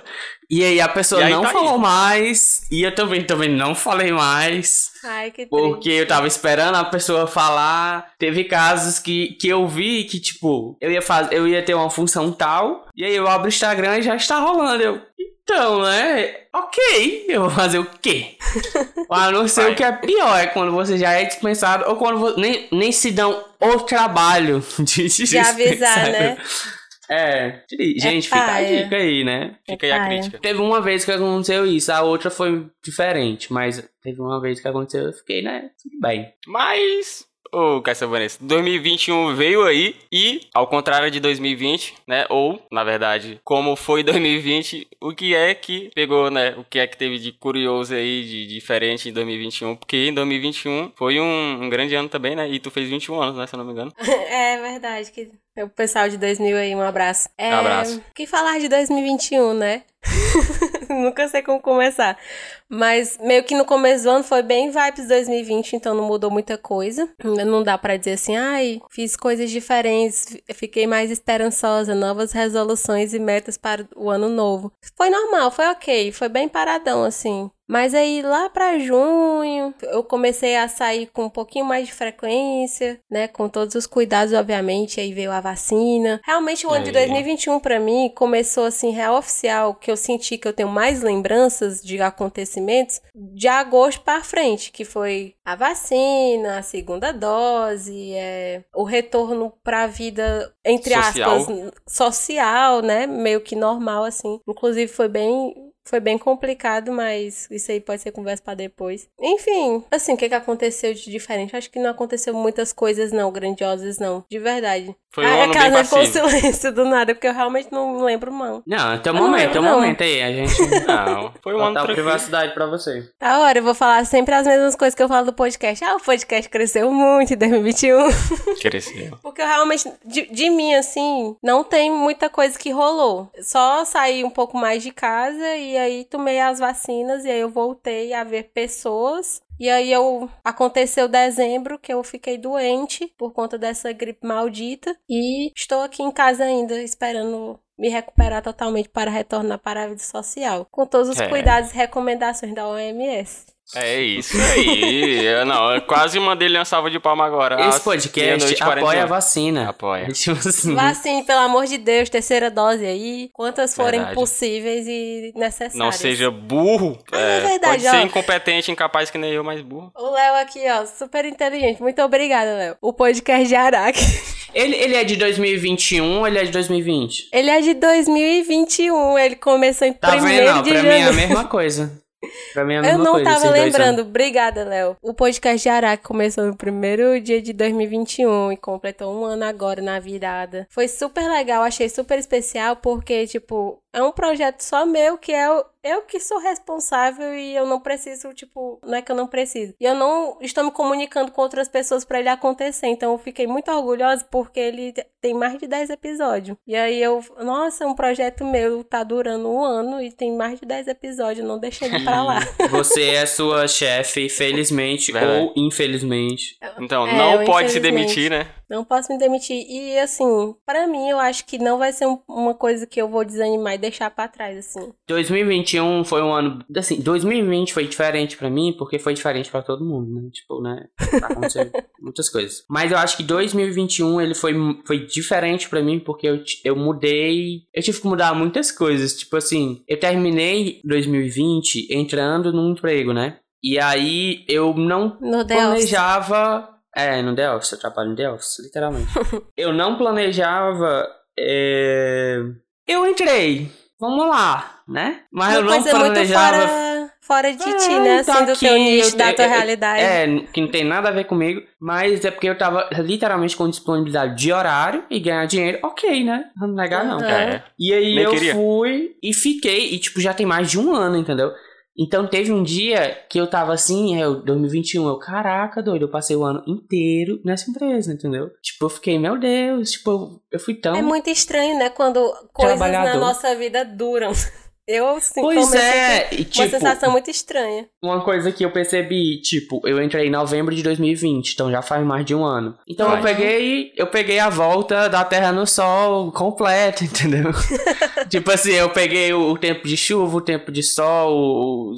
E aí a pessoa aí não tá aí. falou mais, e eu também, também não falei mais. Ai, que triste. Porque eu tava esperando a pessoa falar. Teve casos que, que eu vi que, tipo, eu ia fazer, eu ia ter uma função tal, e aí eu abro o Instagram e já está rolando. Eu, então, né? Ok, eu vou fazer o quê? A não ser o que é pior, é quando você já é dispensado, ou quando nem, nem se dão o trabalho de te De avisar, né? É, gente, fica a dica aí, né? Fica aí a crítica. Teve uma vez que aconteceu isso, a outra foi diferente, mas teve uma vez que aconteceu, eu fiquei, né? Tudo bem. Mas, ô Caissa Vanessa, 2021 veio aí e, ao contrário de 2020, né? Ou, na verdade, como foi 2020, o que é que pegou, né? O que é que teve de curioso aí, de diferente em 2021? Porque em 2021 foi um, um grande ano também, né? E tu fez 21 anos, né? Se eu não me engano. É verdade. Que... O pessoal de 2000 aí, um abraço. É... Um abraço. O que falar de 2021, né? Nunca sei como começar. Mas meio que no começo do ano foi bem vibes 2020, então não mudou muita coisa. Não dá pra dizer assim, ai, fiz coisas diferentes, fi- fiquei mais esperançosa, novas resoluções e metas para o ano novo. Foi normal, foi ok, foi bem paradão assim. Mas aí lá pra junho, eu comecei a sair com um pouquinho mais de frequência, né, com todos os cuidados, obviamente, aí veio a vacina. Realmente o ano de Aí. 2021 pra mim começou assim real oficial, que eu senti que eu tenho mais lembranças de acontecimentos de agosto pra frente, que foi a vacina, a segunda dose, é, o retorno pra vida entre Social. aspas social, né, meio que normal assim. Inclusive foi bem foi bem complicado, mas isso aí pode ser conversa pra depois. Enfim, assim, o que, que aconteceu de diferente? Acho que não aconteceu muitas coisas, não, grandiosas, não. De verdade. Foi um Ah, ano a bem ficou silêncio do nada, porque eu realmente não lembro, não. Não, até o momento, até o momento aí, a gente Não, foi um ano privacidade pra você. Da hora, eu vou falar sempre as mesmas coisas que eu falo do podcast. Ah, o podcast cresceu muito em 2021. Cresceu. Porque eu realmente, de, de mim, assim, não tem muita coisa que rolou. Só saí um pouco mais de casa e e aí tomei as vacinas, e aí eu voltei a ver pessoas e aí eu aconteceu dezembro que eu fiquei doente por conta dessa gripe maldita e estou aqui em casa ainda esperando me recuperar totalmente para retornar para a vida social, com todos os é. cuidados e recomendações da OMS. É isso aí. eu, não, eu quase mandei ele uma salva de palma agora. Esse podcast apoia a vacina. Apoia. Tipo assim. Vacine, pelo amor de Deus, terceira dose aí. Quantas forem verdade. possíveis e necessárias. Não seja burro. É, é verdade, Pode ó. ser incompetente, incapaz que nem eu, mas burro. O Léo aqui, ó, super inteligente. Muito obrigada, Léo. O podcast de Araque. Ele, ele é de 2021 ou ele é de 2020? Ele é de 2021. Ele começou em tá 1 de janeiro. Pra mim é a mesma coisa. Pra mim é a mesma Eu não coisa, tava lembrando. Obrigada, Léo. O podcast de Araque começou no primeiro dia de 2021 e completou um ano agora na virada. Foi super legal, achei super especial porque, tipo, é um projeto só meu que é eu que sou responsável e eu não preciso, tipo, não é que eu não preciso. E eu não estou me comunicando com outras pessoas para ele acontecer. Então eu fiquei muito orgulhosa porque ele tem mais de 10 episódios. E aí eu, nossa, é um projeto meu tá durando um ano e tem mais de 10 episódios, não deixei ele pra lá. Você é sua chefe, felizmente ou infelizmente. Então, é, não pode se demitir, né? Não posso me demitir. E assim, para mim, eu acho que não vai ser uma coisa que eu vou desanimar e deixar para trás, assim. 2021 foi um ano. Assim, 2020 foi diferente para mim, porque foi diferente para todo mundo, né? Tipo, né? Aconteceu muitas coisas. Mas eu acho que 2021 ele foi, foi diferente para mim, porque eu, eu mudei. Eu tive que mudar muitas coisas. Tipo assim, eu terminei 2020 entrando num emprego, né? E aí eu não no planejava é, no The Office, eu trabalho no The Office, literalmente. eu não planejava. É... Eu entrei, vamos lá, né? Mas Uma eu não planejava. Muito fora, fora de é, ti, né? Assim, do aqui, teu nicho, da tua realidade. É, que não tem nada a ver comigo, mas é porque eu tava literalmente com disponibilidade de horário e ganhar dinheiro, ok, né? Não negar, não. É. E aí Nem eu queria. fui e fiquei, e tipo, já tem mais de um ano, entendeu? Então teve um dia que eu tava assim, é, 2021, eu, caraca, doido, eu passei o ano inteiro nessa empresa, entendeu? Tipo, eu fiquei, meu Deus, tipo, eu fui tão. É muito estranho, né? Quando coisas na nossa vida duram. Eu, sim, pois é, e, tipo, uma sensação muito estranha. Uma coisa que eu percebi, tipo, eu entrei em novembro de 2020, então já faz mais de um ano. Então Ai. eu peguei, eu peguei a volta da Terra no Sol completa, entendeu? tipo assim, eu peguei o, o, tempo de chuva, o tempo de sol, o,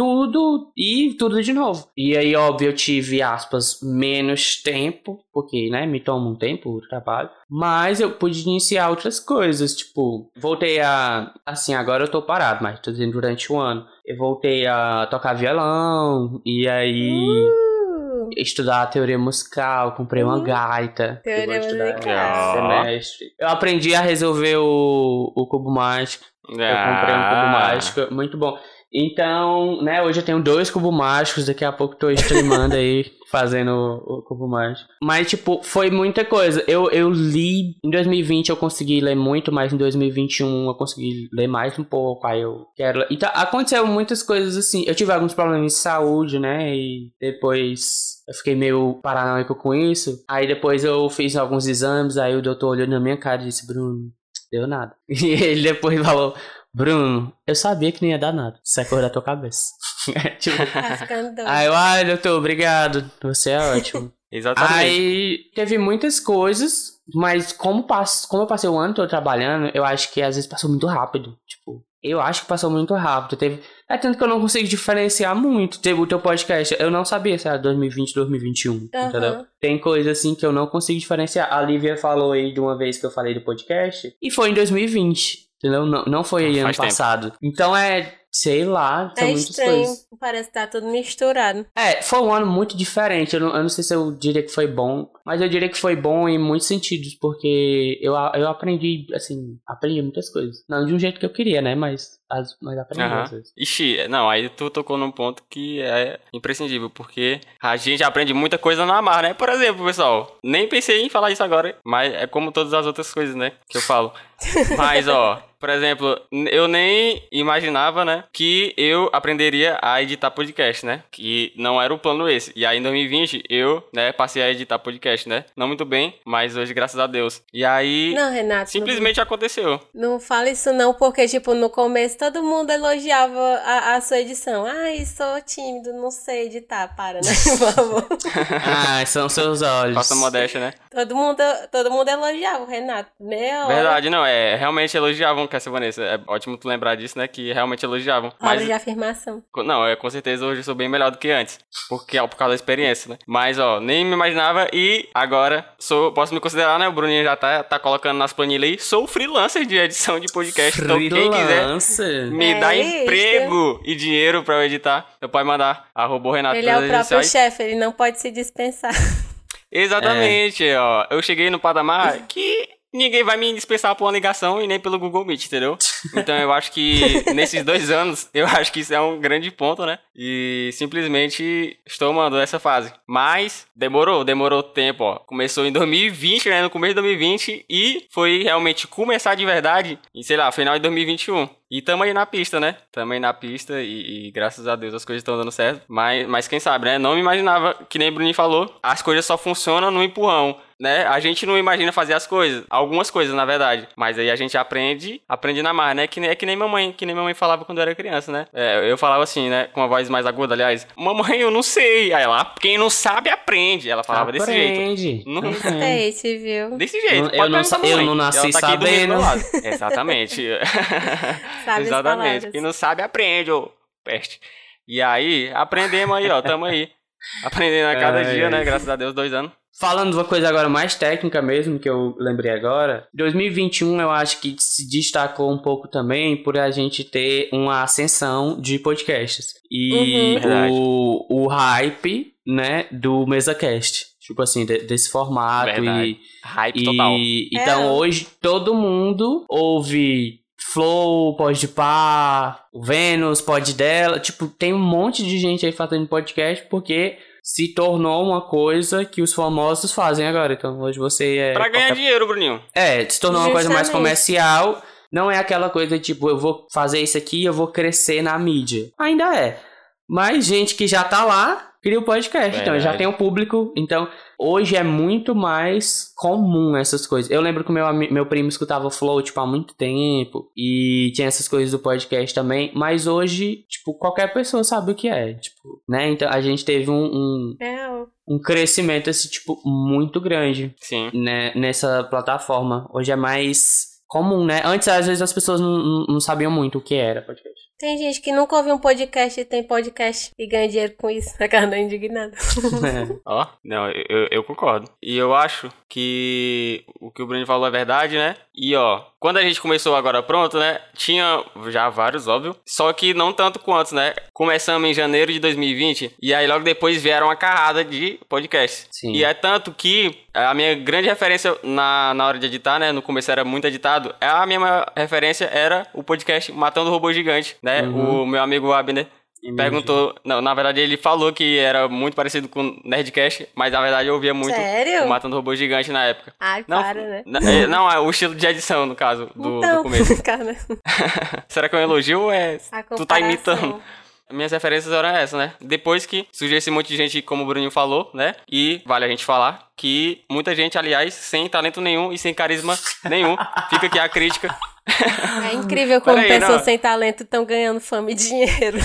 tudo e tudo de novo. E aí, óbvio, eu tive, aspas, menos tempo, porque, né, me toma um tempo o trabalho. Mas eu pude iniciar outras coisas, tipo, voltei a. Assim, agora eu tô parado, mas tô dizendo durante o ano. Eu voltei a tocar violão, e aí. Uh! Estudar teoria musical, comprei uma uh! gaita. Teoria musical. Semestre. Eu aprendi a resolver o, o cubo mágico. Ah. Eu comprei um cubo mágico, muito bom. Então, né, hoje eu tenho dois cubos mágicos, daqui a pouco tô streamando aí, fazendo o, o cubo mágico. Mas, tipo, foi muita coisa. Eu, eu li, em 2020 eu consegui ler muito, mas em 2021 eu consegui ler mais um pouco, aí eu quero... Então, aconteceu muitas coisas assim. Eu tive alguns problemas de saúde, né, e depois... Eu fiquei meio paranoico com isso. Aí depois eu fiz alguns exames, aí o doutor olhou na minha cara e disse, Bruno, deu nada. E ele depois falou, Bruno, eu sabia que não ia dar nada. Isso é cor da tua cabeça. tipo, tá ficando doido. Aí eu, ai, doutor, obrigado. Você é ótimo. Exatamente. Aí teve muitas coisas, mas como, passo, como eu passei o ano todo trabalhando, eu acho que às vezes passou muito rápido. Tipo, eu acho que passou muito rápido. Teve. É tanto que eu não consigo diferenciar muito. Teve o teu podcast. Eu não sabia se era 2020, 2021. Uhum. Entendeu? Tem coisa assim que eu não consigo diferenciar. A Lívia falou aí de uma vez que eu falei do podcast. E foi em 2020. Entendeu? Não, não foi ano passado. Então é, sei lá, são é muitas estranho. coisas. Parece que tá tudo misturado. É, foi um ano muito diferente. Eu não, eu não sei se eu diria que foi bom, mas eu diria que foi bom em muitos sentidos, porque eu, eu aprendi, assim, aprendi muitas coisas. Não de um jeito que eu queria, né? Mas, mas aprendi uhum. às vezes. Ixi, não, aí tu tocou num ponto que é imprescindível, porque a gente aprende muita coisa no amar, né? Por exemplo, pessoal, nem pensei em falar isso agora, mas é como todas as outras coisas, né? Que eu falo. Mas, ó, Por exemplo, eu nem imaginava, né, que eu aprenderia a editar podcast, né? Que não era o plano esse. E aí em 2020 eu, né, passei a editar podcast, né? Não muito bem, mas hoje graças a Deus. E aí Não, Renato. simplesmente não, aconteceu. Não fala isso não, porque tipo no começo todo mundo elogiava a, a sua edição. Ai, sou tímido, não sei editar. Para, né? Por favor. ah, são seus olhos. Falsa modéstia, né? Todo mundo, todo mundo elogiava o Renato. Meu. Verdade, não, é, realmente elogiavam Cassia Vanessa. É ótimo tu lembrar disso, né? Que realmente elogiavam. Hora Mas, de afirmação. não, é, com certeza hoje eu sou bem melhor do que antes. Porque, ó, por causa da experiência, né? Mas, ó, nem me imaginava e agora sou, posso me considerar, né? O Bruninho já tá, tá colocando nas planilhas aí. Sou freelancer de edição de podcast. Então, quem quiser Freelancer. me É isso. emprego e dinheiro pra eu editar, eu pode mandar arroba o Renato Ele é o próprio chefe, ele não pode se dispensar. Exatamente, ó. Eu cheguei no patamar que ninguém vai me dispensar por uma ligação e nem pelo Google Meet, entendeu? Então eu acho que nesses dois anos, eu acho que isso é um grande ponto, né? E simplesmente estou mandando essa fase. Mas demorou, demorou tempo, ó. Começou em 2020, né? No começo de 2020 e foi realmente começar de verdade em, sei lá, final de 2021. E tamo aí na pista, né? Tamo aí na pista e, e graças a Deus as coisas estão dando certo. Mas, mas quem sabe, né? Não me imaginava, que nem o Bruninho falou, as coisas só funcionam no empurrão, né? A gente não imagina fazer as coisas. Algumas coisas, na verdade. Mas aí a gente aprende, aprende na marra, né? Que nem, é que nem mamãe, que nem mamãe falava quando eu era criança, né? É, eu falava assim, né? Com uma voz mais aguda, aliás. Mamãe, eu não sei. Aí ela, quem não sabe, aprende. Ela falava desse jeito. Aprende. Não- Respeite, viu? Desse jeito. Eu Pode não sa- eu não nasci tá sabendo. Exatamente. Exatamente. Quem não sabe, aprende, ô peste. E aí, aprendemos aí, ó. Tamo aí. Aprendendo a cada Ai, dia, né? Graças a Deus, dois anos. Falando de uma coisa agora mais técnica mesmo, que eu lembrei agora, 2021 eu acho que se destacou um pouco também por a gente ter uma ascensão de podcasts. E Uhum. O, o hype, né, do MesaCast. Tipo assim, de- desse formato Verdade. e Hype total. E, então É. hoje todo mundo ouve Flow, Podpah, o Vênus, Pod dela. Tipo, tem um monte de gente aí fazendo podcast porque se tornou uma coisa que os famosos fazem agora. Então hoje você é. Pra ganhar qualquer- dinheiro, Bruninho. É, se tornou uma coisa mais Justamente. comercial. Não é aquela coisa tipo, eu vou fazer isso aqui e eu vou crescer na mídia. Ainda é. Mas gente que já tá lá cria o podcast. Então já tem o público. Então hoje é muito mais comum essas coisas. Eu lembro que meu, meu primo escutava Flow tipo, há muito tempo. E tinha essas coisas do podcast também. Mas hoje, tipo, qualquer pessoa sabe o que é. Tipo, né? Então a gente teve um, um, É, um crescimento, assim, tipo, muito grande Sim. né, nessa plataforma. Hoje é mais comum, né? Antes, às vezes, as pessoas não, não- não sabiam muito o que era podcast. Tem gente que nunca ouviu um podcast e tem podcast e ganha dinheiro com isso. A cara indignada. Ó, não, eu, eu concordo. E eu acho que o que o Bruno falou é verdade, né? E ó, quando a gente começou agora pronto, né? Tinha já vários, óbvio. Só que não tanto quantos, né? Começamos em janeiro de 2020 e aí logo depois vieram uma carrada de podcasts. Sim. E é tanto que a minha grande referência na, na hora de editar, né? No começo era muito editado. A minha referência era o podcast Matando o Robô Gigante, né? Uhum. O meu amigo Abner perguntou. Não, na verdade, ele falou que era muito parecido com Nerdcast, mas na verdade eu ouvia muito Sério? o Matando Robô Gigante na época. Ai, Não, para, né? na- é, não, é o estilo de edição, no caso, do, então, do começo. cara, Será que é um elogio ou é. a Tu tá imitando? Minhas referências eram essas, né? Depois que surgiu esse monte de gente, como o Bruninho falou, né? E vale a gente falar que muita gente, aliás, sem talento nenhum e sem carisma nenhum. Fica aqui a crítica. É incrível como Peraí, pessoas não. sem talento estão ganhando fama e dinheiro.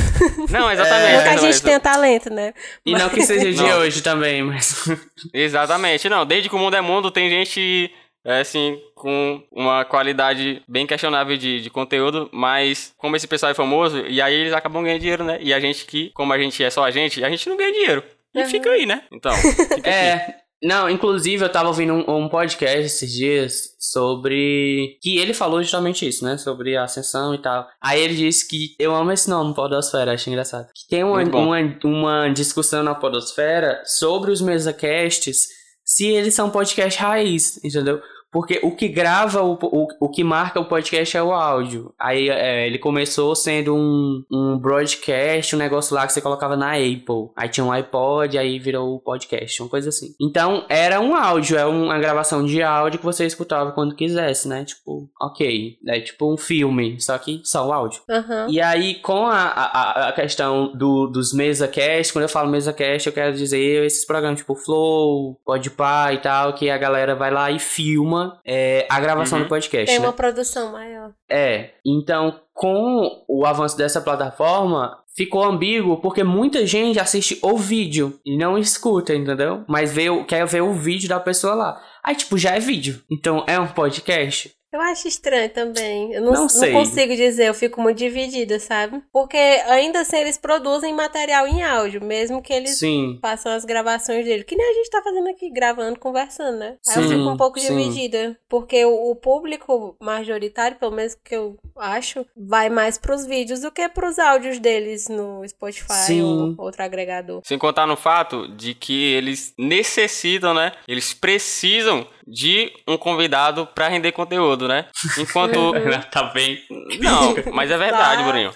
Não, exatamente. Não que a gente exa- tenha talento, né? E não que seja de Não. hoje também, mas... Exatamente. Não, desde que o mundo é mundo, tem gente, é, assim, com uma qualidade bem questionável de, de conteúdo, mas como esse pessoal é famoso, e aí eles acabam ganhando dinheiro, né? E a gente que, como a gente é só a gente, a gente não ganha dinheiro. E Uhum. fica aí, né? Então, fica aqui. Não, inclusive eu tava ouvindo um, um podcast esses dias sobre... Que ele falou justamente isso, né? Sobre a ascensão e tal. Aí ele disse que... Eu amo esse nome, Podosfera, achei engraçado. Que tem uma, uma, uma discussão na Podosfera sobre os mesacasts, se eles são podcast raiz, entendeu? Porque o que grava, o, o, o que marca o podcast é o áudio. Aí é, ele começou sendo um, um broadcast, um negócio lá que você colocava na Apple. Aí tinha um iPod, aí virou o podcast, uma coisa assim. Então era um áudio, é uma gravação de áudio que você escutava quando quisesse, né? Tipo, ok. É tipo um filme, só que só o áudio. Uhum. E aí, com a, a, a questão do, dos mesa cast, quando eu falo mesa cast, eu quero dizer esses programas tipo Flow, Podpah e tal, que a galera vai lá e filma é, a gravação Uhum. do podcast. Tem né? uma produção maior. É, então com o avanço dessa plataforma, ficou ambíguo porque muita gente assiste o vídeo e não escuta, entendeu? Mas vê, quer ver o vídeo da pessoa lá. Aí, tipo, já é vídeo. Então é um podcast? Eu acho estranho também. Eu não, Não não consigo dizer, eu fico muito dividida, sabe? Porque ainda assim eles produzem material em áudio, mesmo que eles Sim. façam as gravações dele. Que nem a gente tá fazendo aqui, gravando, conversando, né? Aí eu fico um pouco sim. dividida. Porque o, o público majoritário, pelo menos que eu acho, vai mais pros vídeos do que pros áudios deles no Spotify Sim. ou outro agregador. Sem contar no fato de que eles necessitam, né? Eles precisam de um convidado pra render conteúdo, né? Enquanto. tá bem. Não, mas é verdade, tá Bruninho.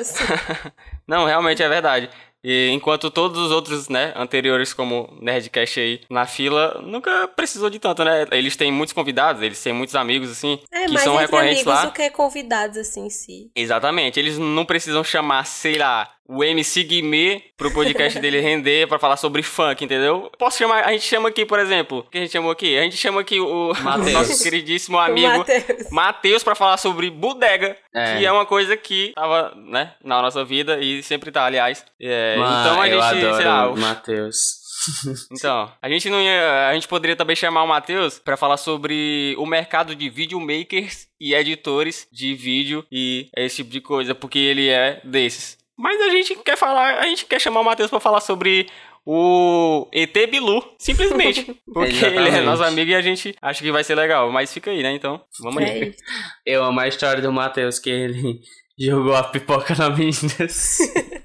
assim. Não, realmente é verdade. E enquanto todos os outros, né, anteriores como Nerdcast aí na fila, nunca precisou de tanto, né? Eles têm muitos convidados, eles têm muitos amigos, assim, É, que mais são recorrentes amigos lá. do que convidados, assim, em si. Exatamente, eles não precisam chamar, sei lá, o MC Guimê pro podcast dele render pra falar sobre funk, entendeu? Posso chamar, a gente chama aqui, por exemplo, o que a gente chamou aqui? A gente chama aqui o, Mateus. nosso queridíssimo amigo Matheus. Matheus pra falar sobre bodega, É. que é uma coisa que tava, né, na nossa vida e sempre tá, aliás. É, então a gente, adoro sei lá, o Matheus. então, a gente não ia, a gente poderia também chamar o Matheus pra falar sobre o mercado de videomakers e editores de vídeo e esse tipo de coisa, porque ele é desses. Mas a gente quer falar, a gente quer chamar o Matheus pra falar sobre o ET Bilu, simplesmente. Porque ele é nosso amigo e a gente acha que vai ser legal. Mas fica aí, né? Então, vamos É aí. isso. Eu amo a história do Matheus, que ele jogou a pipoca na Minas.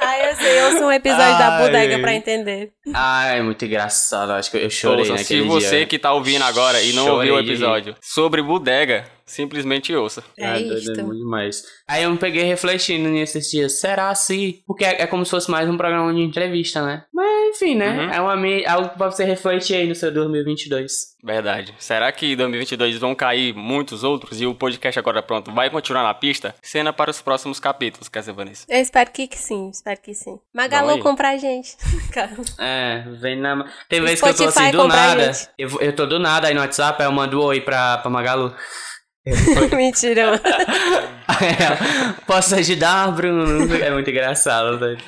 Ah, eu sei, eu sou um episódio da Ai. bodega pra entender. ah, é muito engraçado. Acho que eu chorei Ouça, naquele se você dia. que tá ouvindo agora e não ouviu o Chorei de rir. episódio sobre bodega, simplesmente ouça. É Ah, doido, isto. muito demais. Aí eu me peguei refletindo nesses dias. Será se? Porque é, é como se fosse mais um programa de entrevista, né? Mas enfim, né? Uhum. É uma, algo pra você refletir aí no seu 2022. Verdade. Será que em 2022 vão cair muitos outros e o podcast agora pronto vai continuar na pista? Cena para os próximos capítulos, quer dizer, Vanessa? Eu espero que, que sim, espero que sim. Magalu comprar a gente. É, vem na. Tem vezes que eu tô assim do compra nada. Eu, eu tô do nada aí no WhatsApp, aí eu mando oi pra, pra Magalu. Mentira, mano. Aí ela, Posso ajudar, Bruno? É muito engraçado, velho.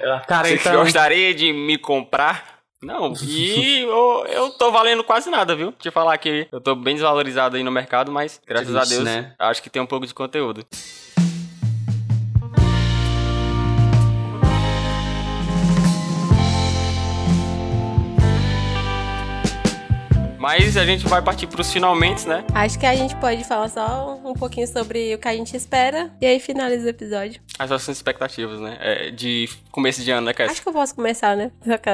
Ela, cara, Você então. gostaria de me comprar? Não, e eu, eu tô valendo quase nada, viu? Te falar que eu tô bem desvalorizado aí no mercado, mas graças a Triste, Deus né? acho que tem um pouco de conteúdo. Mas a gente vai partir pros finalmente, né? Acho que a gente pode falar só um pouquinho sobre o que a gente espera e aí finaliza o episódio. As nossas expectativas, né? É, de começo de ano, né, Cass? Acho que eu posso começar, né?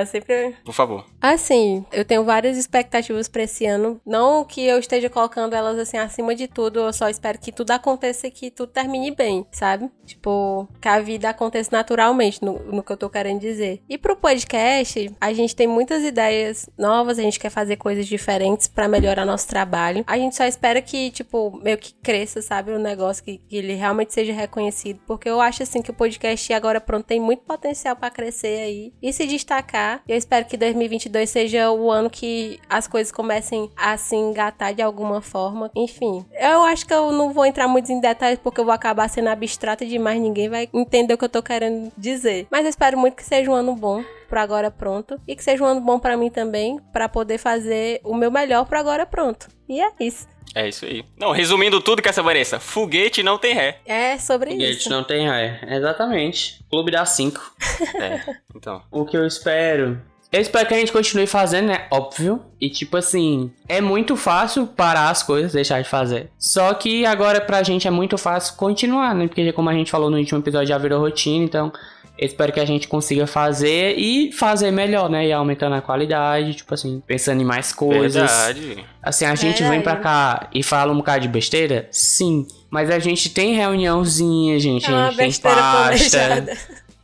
Sempre Por favor. Assim, eu tenho várias expectativas pra esse ano. Não que eu esteja colocando elas assim acima de tudo, eu só espero que tudo aconteça e que tudo termine bem, sabe? Tipo, que a vida aconteça naturalmente, no, no que eu tô querendo dizer. E pro podcast, a gente tem muitas ideias novas, a gente quer fazer coisas diferentes pra melhorar nosso trabalho. A gente só espera que, tipo, meio que cresça, sabe? O negócio, que, que ele realmente seja reconhecido. Porque eu acho, assim, que o podcast agora pronto tem muito potencial pra crescer aí e se destacar. Eu espero que 2022 seja o ano que as coisas comecem a se engatar de alguma forma. Enfim, eu acho que eu não vou entrar muito em detalhes porque eu vou acabar sendo abstrata demais. Ninguém vai entender o que eu tô querendo dizer. Mas eu espero muito que seja um ano bom pro agora pronto e que seja um ano bom pra mim também, pra poder fazer o meu melhor pro agora pronto. E é isso. É isso aí. Não, resumindo tudo que essa Vanessa, foguete não tem ré. É sobre Foguete isso. não tem raia. Exatamente. Clube das 5. É, então. O que eu espero. Eu espero que a gente continue fazendo, né? Óbvio. E tipo assim, é muito fácil parar as coisas, deixar de fazer. Só que agora pra gente é muito fácil continuar, né? Porque como a gente falou no último episódio já virou rotina, então espero que a gente consiga fazer e fazer melhor, né? E aumentando a qualidade, tipo assim, pensando em mais coisas. Verdade. Assim, a gente vem pra cá e fala um bocado de besteira? Sim. Mas a gente tem reuniãozinha, gente. É a uma gente tem besteira pasta, planejada.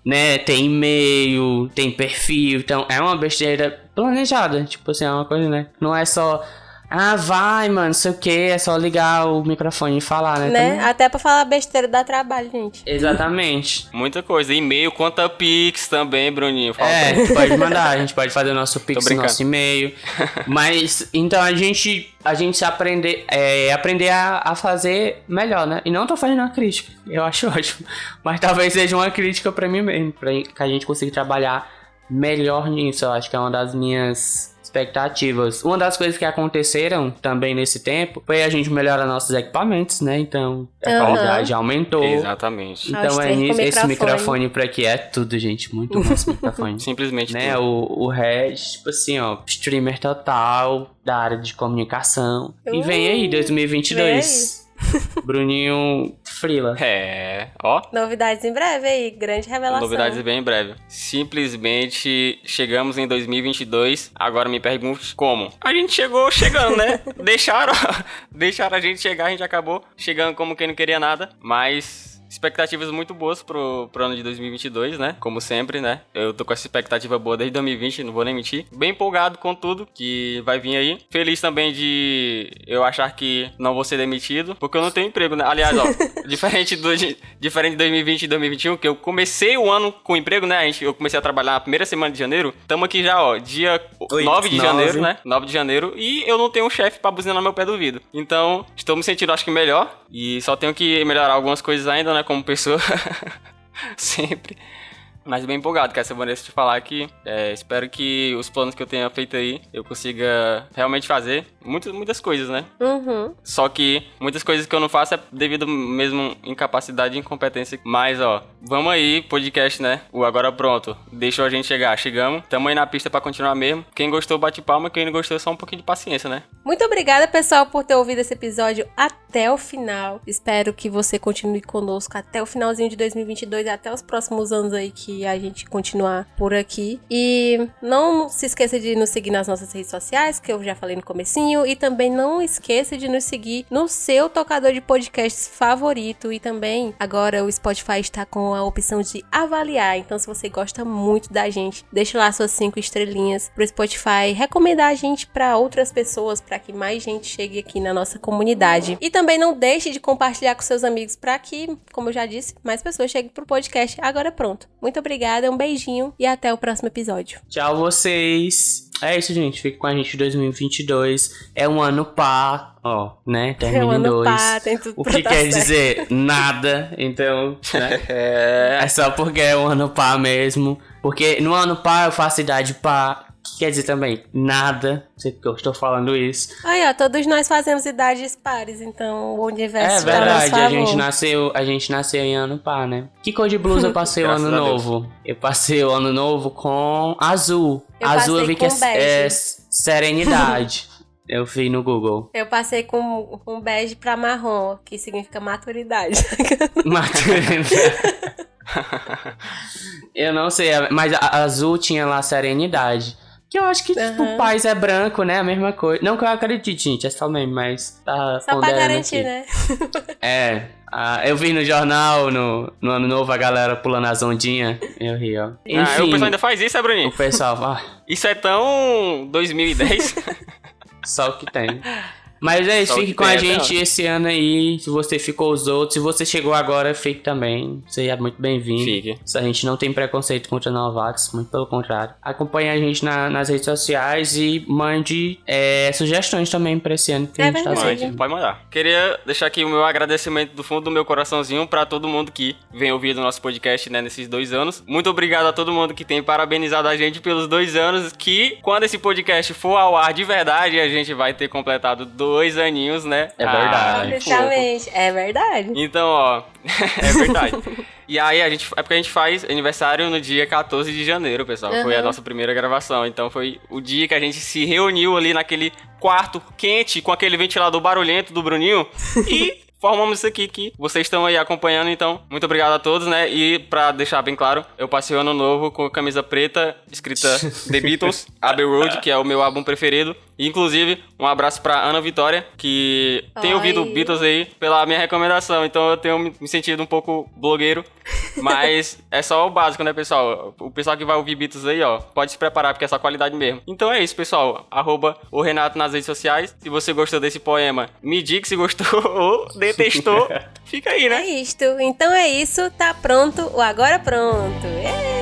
né? Tem e-mail, tem perfil. Então, é uma besteira planejada. Tipo assim, é uma coisa, né? Não é só. Ah, vai, mano, não sei o que, é só ligar o microfone e falar, né? Né? Também- Até pra falar besteira dá trabalho, gente. Exatamente. Muita coisa. E-mail, conta Pix também, Bruninho. Fala É, pra- pode mandar, a gente pode fazer o nosso pix nosso e-mail. Mas, então a gente, a gente aprender, é, aprender a, a fazer melhor, né? E não tô fazendo uma crítica, eu acho ótimo. Mas talvez seja uma crítica pra mim mesmo, pra que a gente consiga trabalhar melhor nisso. Eu acho que é uma das minhas expectativas. Uma das coisas que aconteceram também nesse tempo foi a gente melhorar nossos equipamentos, né? Então a Aham. qualidade aumentou. Exatamente. Então é nisso, esse microfone. por aqui é tudo, gente. Muito bom esse microfone. Simplesmente né? tudo. O, o Red, tipo assim, ó, streamer total da área de comunicação. E vem aí, Uh, 2022. Bruninho Frila. É, ó. Novidades em breve aí, grande revelação. Novidades bem em breve. Simplesmente chegamos em 2022. Agora me pergunte como? A gente chegou chegando, né? deixaram, deixaram a gente chegar, a gente acabou chegando como quem não queria nada. Mas expectativas muito boas pro, pro ano de 2022, né? Como sempre, né? Eu tô com essa expectativa boa desde 2020, não vou nem mentir. Bem empolgado com tudo que vai vir aí. Feliz também de eu achar que não vou ser demitido, porque eu não tenho emprego, né? Aliás, ó, diferente do de- diferente de 2020 e 2021, que eu comecei o ano com emprego, né? A gente, eu comecei a trabalhar na primeira semana de janeiro. Tamo aqui já, ó, dia Oito, 9 de janeiro, né? 9 de janeiro. E eu não tenho um chefe pra buzinar no meu pé do ouvido. Então, estou me sentindo, acho que melhor. E só tenho que melhorar algumas coisas ainda, né? Como pessoa. Sempre. Mas bem empolgado, ser bonito te falar que é, espero que os planos que eu tenha feito aí eu consiga realmente fazer muitas, muitas coisas, né? Uhum. Só que muitas coisas que eu não faço é devido mesmo incapacidade e incompetência. Mas, ó, vamos aí, podcast, né? O Agora Pronto. Deixou a gente chegar. Chegamos. Tamo aí na pista pra continuar mesmo. Quem gostou, bate palma. Quem não gostou, só um pouquinho de paciência, né? Muito obrigada, pessoal, por ter ouvido esse episódio até o final. Espero que você continue conosco até o finalzinho de 2022 e até os próximos anos aí que a gente continuar por aqui. E não se esqueça de nos seguir nas nossas redes sociais, que eu já falei no comecinho, e também não esqueça de nos seguir no seu tocador de podcasts favorito e também agora o Spotify está com a opção de avaliar. Então, se você gosta muito da gente, deixa lá suas cinco estrelinhas pro Spotify, recomendar a gente para outras pessoas, para que mais gente chegue aqui na nossa comunidade. E também não deixe de compartilhar com seus amigos para que, como eu já disse, mais pessoas cheguem pro podcast. Agora pronto. Muito obrigada, um beijinho e até o próximo episódio. Tchau, vocês. É isso, gente. Fique com a gente em 2022. É um ano par, ó, né? Termina É um em ano dois. par, tem tudo O pra que dar quer certo. dizer? Nada. Então, né? É. É só porque é um ano par mesmo. Porque no ano par eu faço idade par. Quer dizer também? Nada. Não sei porque eu estou falando isso. Aí, ó, todos nós fazemos idades pares, então o universo É a nosso verdade, a gente nasceu, a gente nasceu em ano par, né? Que cor de blusa eu passei o ano novo? Eu passei o ano novo com azul. Eu azul eu vi que é, é serenidade. eu vi no Google. Eu passei com um bege pra marrom, que significa maturidade. Maturidade. eu não sei, mas a a azul tinha lá serenidade. Que eu acho que, tipo, Aham. paz é branco, né? A mesma coisa. Não que eu acredite, gente, é só mesmo, mas tá Só pra garantir, aqui. né? É. ah, eu vi no jornal, no, no ano novo, a galera pulando as ondinhas. Eu ri, ó. Ah, Enfim, o pessoal ainda faz isso, é, Bruninho? o pessoal, ah, Isso é tão 2010. só o que tem. Mas é isso, fique que com a gente esse ano aí. Se você ficou os outros, se você chegou agora, fique também. É muito bem-vindo. Fique. A gente não tem preconceito contra novatos, muito pelo contrário. Acompanhe a gente na- nas redes sociais e mande é, sugestões também pra esse ano que É a gente tá verdade. Mande, pode mandar. Queria deixar aqui o meu agradecimento do fundo do meu coraçãozinho pra todo mundo que vem ouvir o nosso podcast, né, nesses dois anos. Muito obrigado a todo mundo que tem parabenizado a gente pelos dois anos, que quando esse podcast for ao ar de verdade, a gente vai ter completado dois aninhos, né? É verdade. fofo. Oficialmente. É verdade. Então, ó, é verdade. E aí a gente, é porque a gente faz aniversário no dia 14 de janeiro, pessoal. Foi a Uhum. nossa primeira gravação. Então foi o dia que a gente se reuniu ali naquele quarto quente com aquele ventilador barulhento do Bruninho e formamos isso aqui que vocês estão aí acompanhando, então muito obrigado a todos, né? E pra deixar bem claro, eu passei o ano novo com camisa preta, escrita The Beatles, Abbey Road, que é o meu álbum preferido. Inclusive, um abraço pra Ana Vitória, que tem ouvido Beatles aí pela minha recomendação. Então eu tenho me sentido um pouco blogueiro. Mas é só o básico, né, pessoal? O pessoal que vai ouvir Beatles aí, ó, pode se preparar, porque é só qualidade mesmo. Então é isso, pessoal. Arroba o Renato nas redes sociais. Se você gostou desse poema, me diga se gostou ou detestou. Fica aí, né? É isto. Então é isso. Tá pronto o Agora Pronto. É.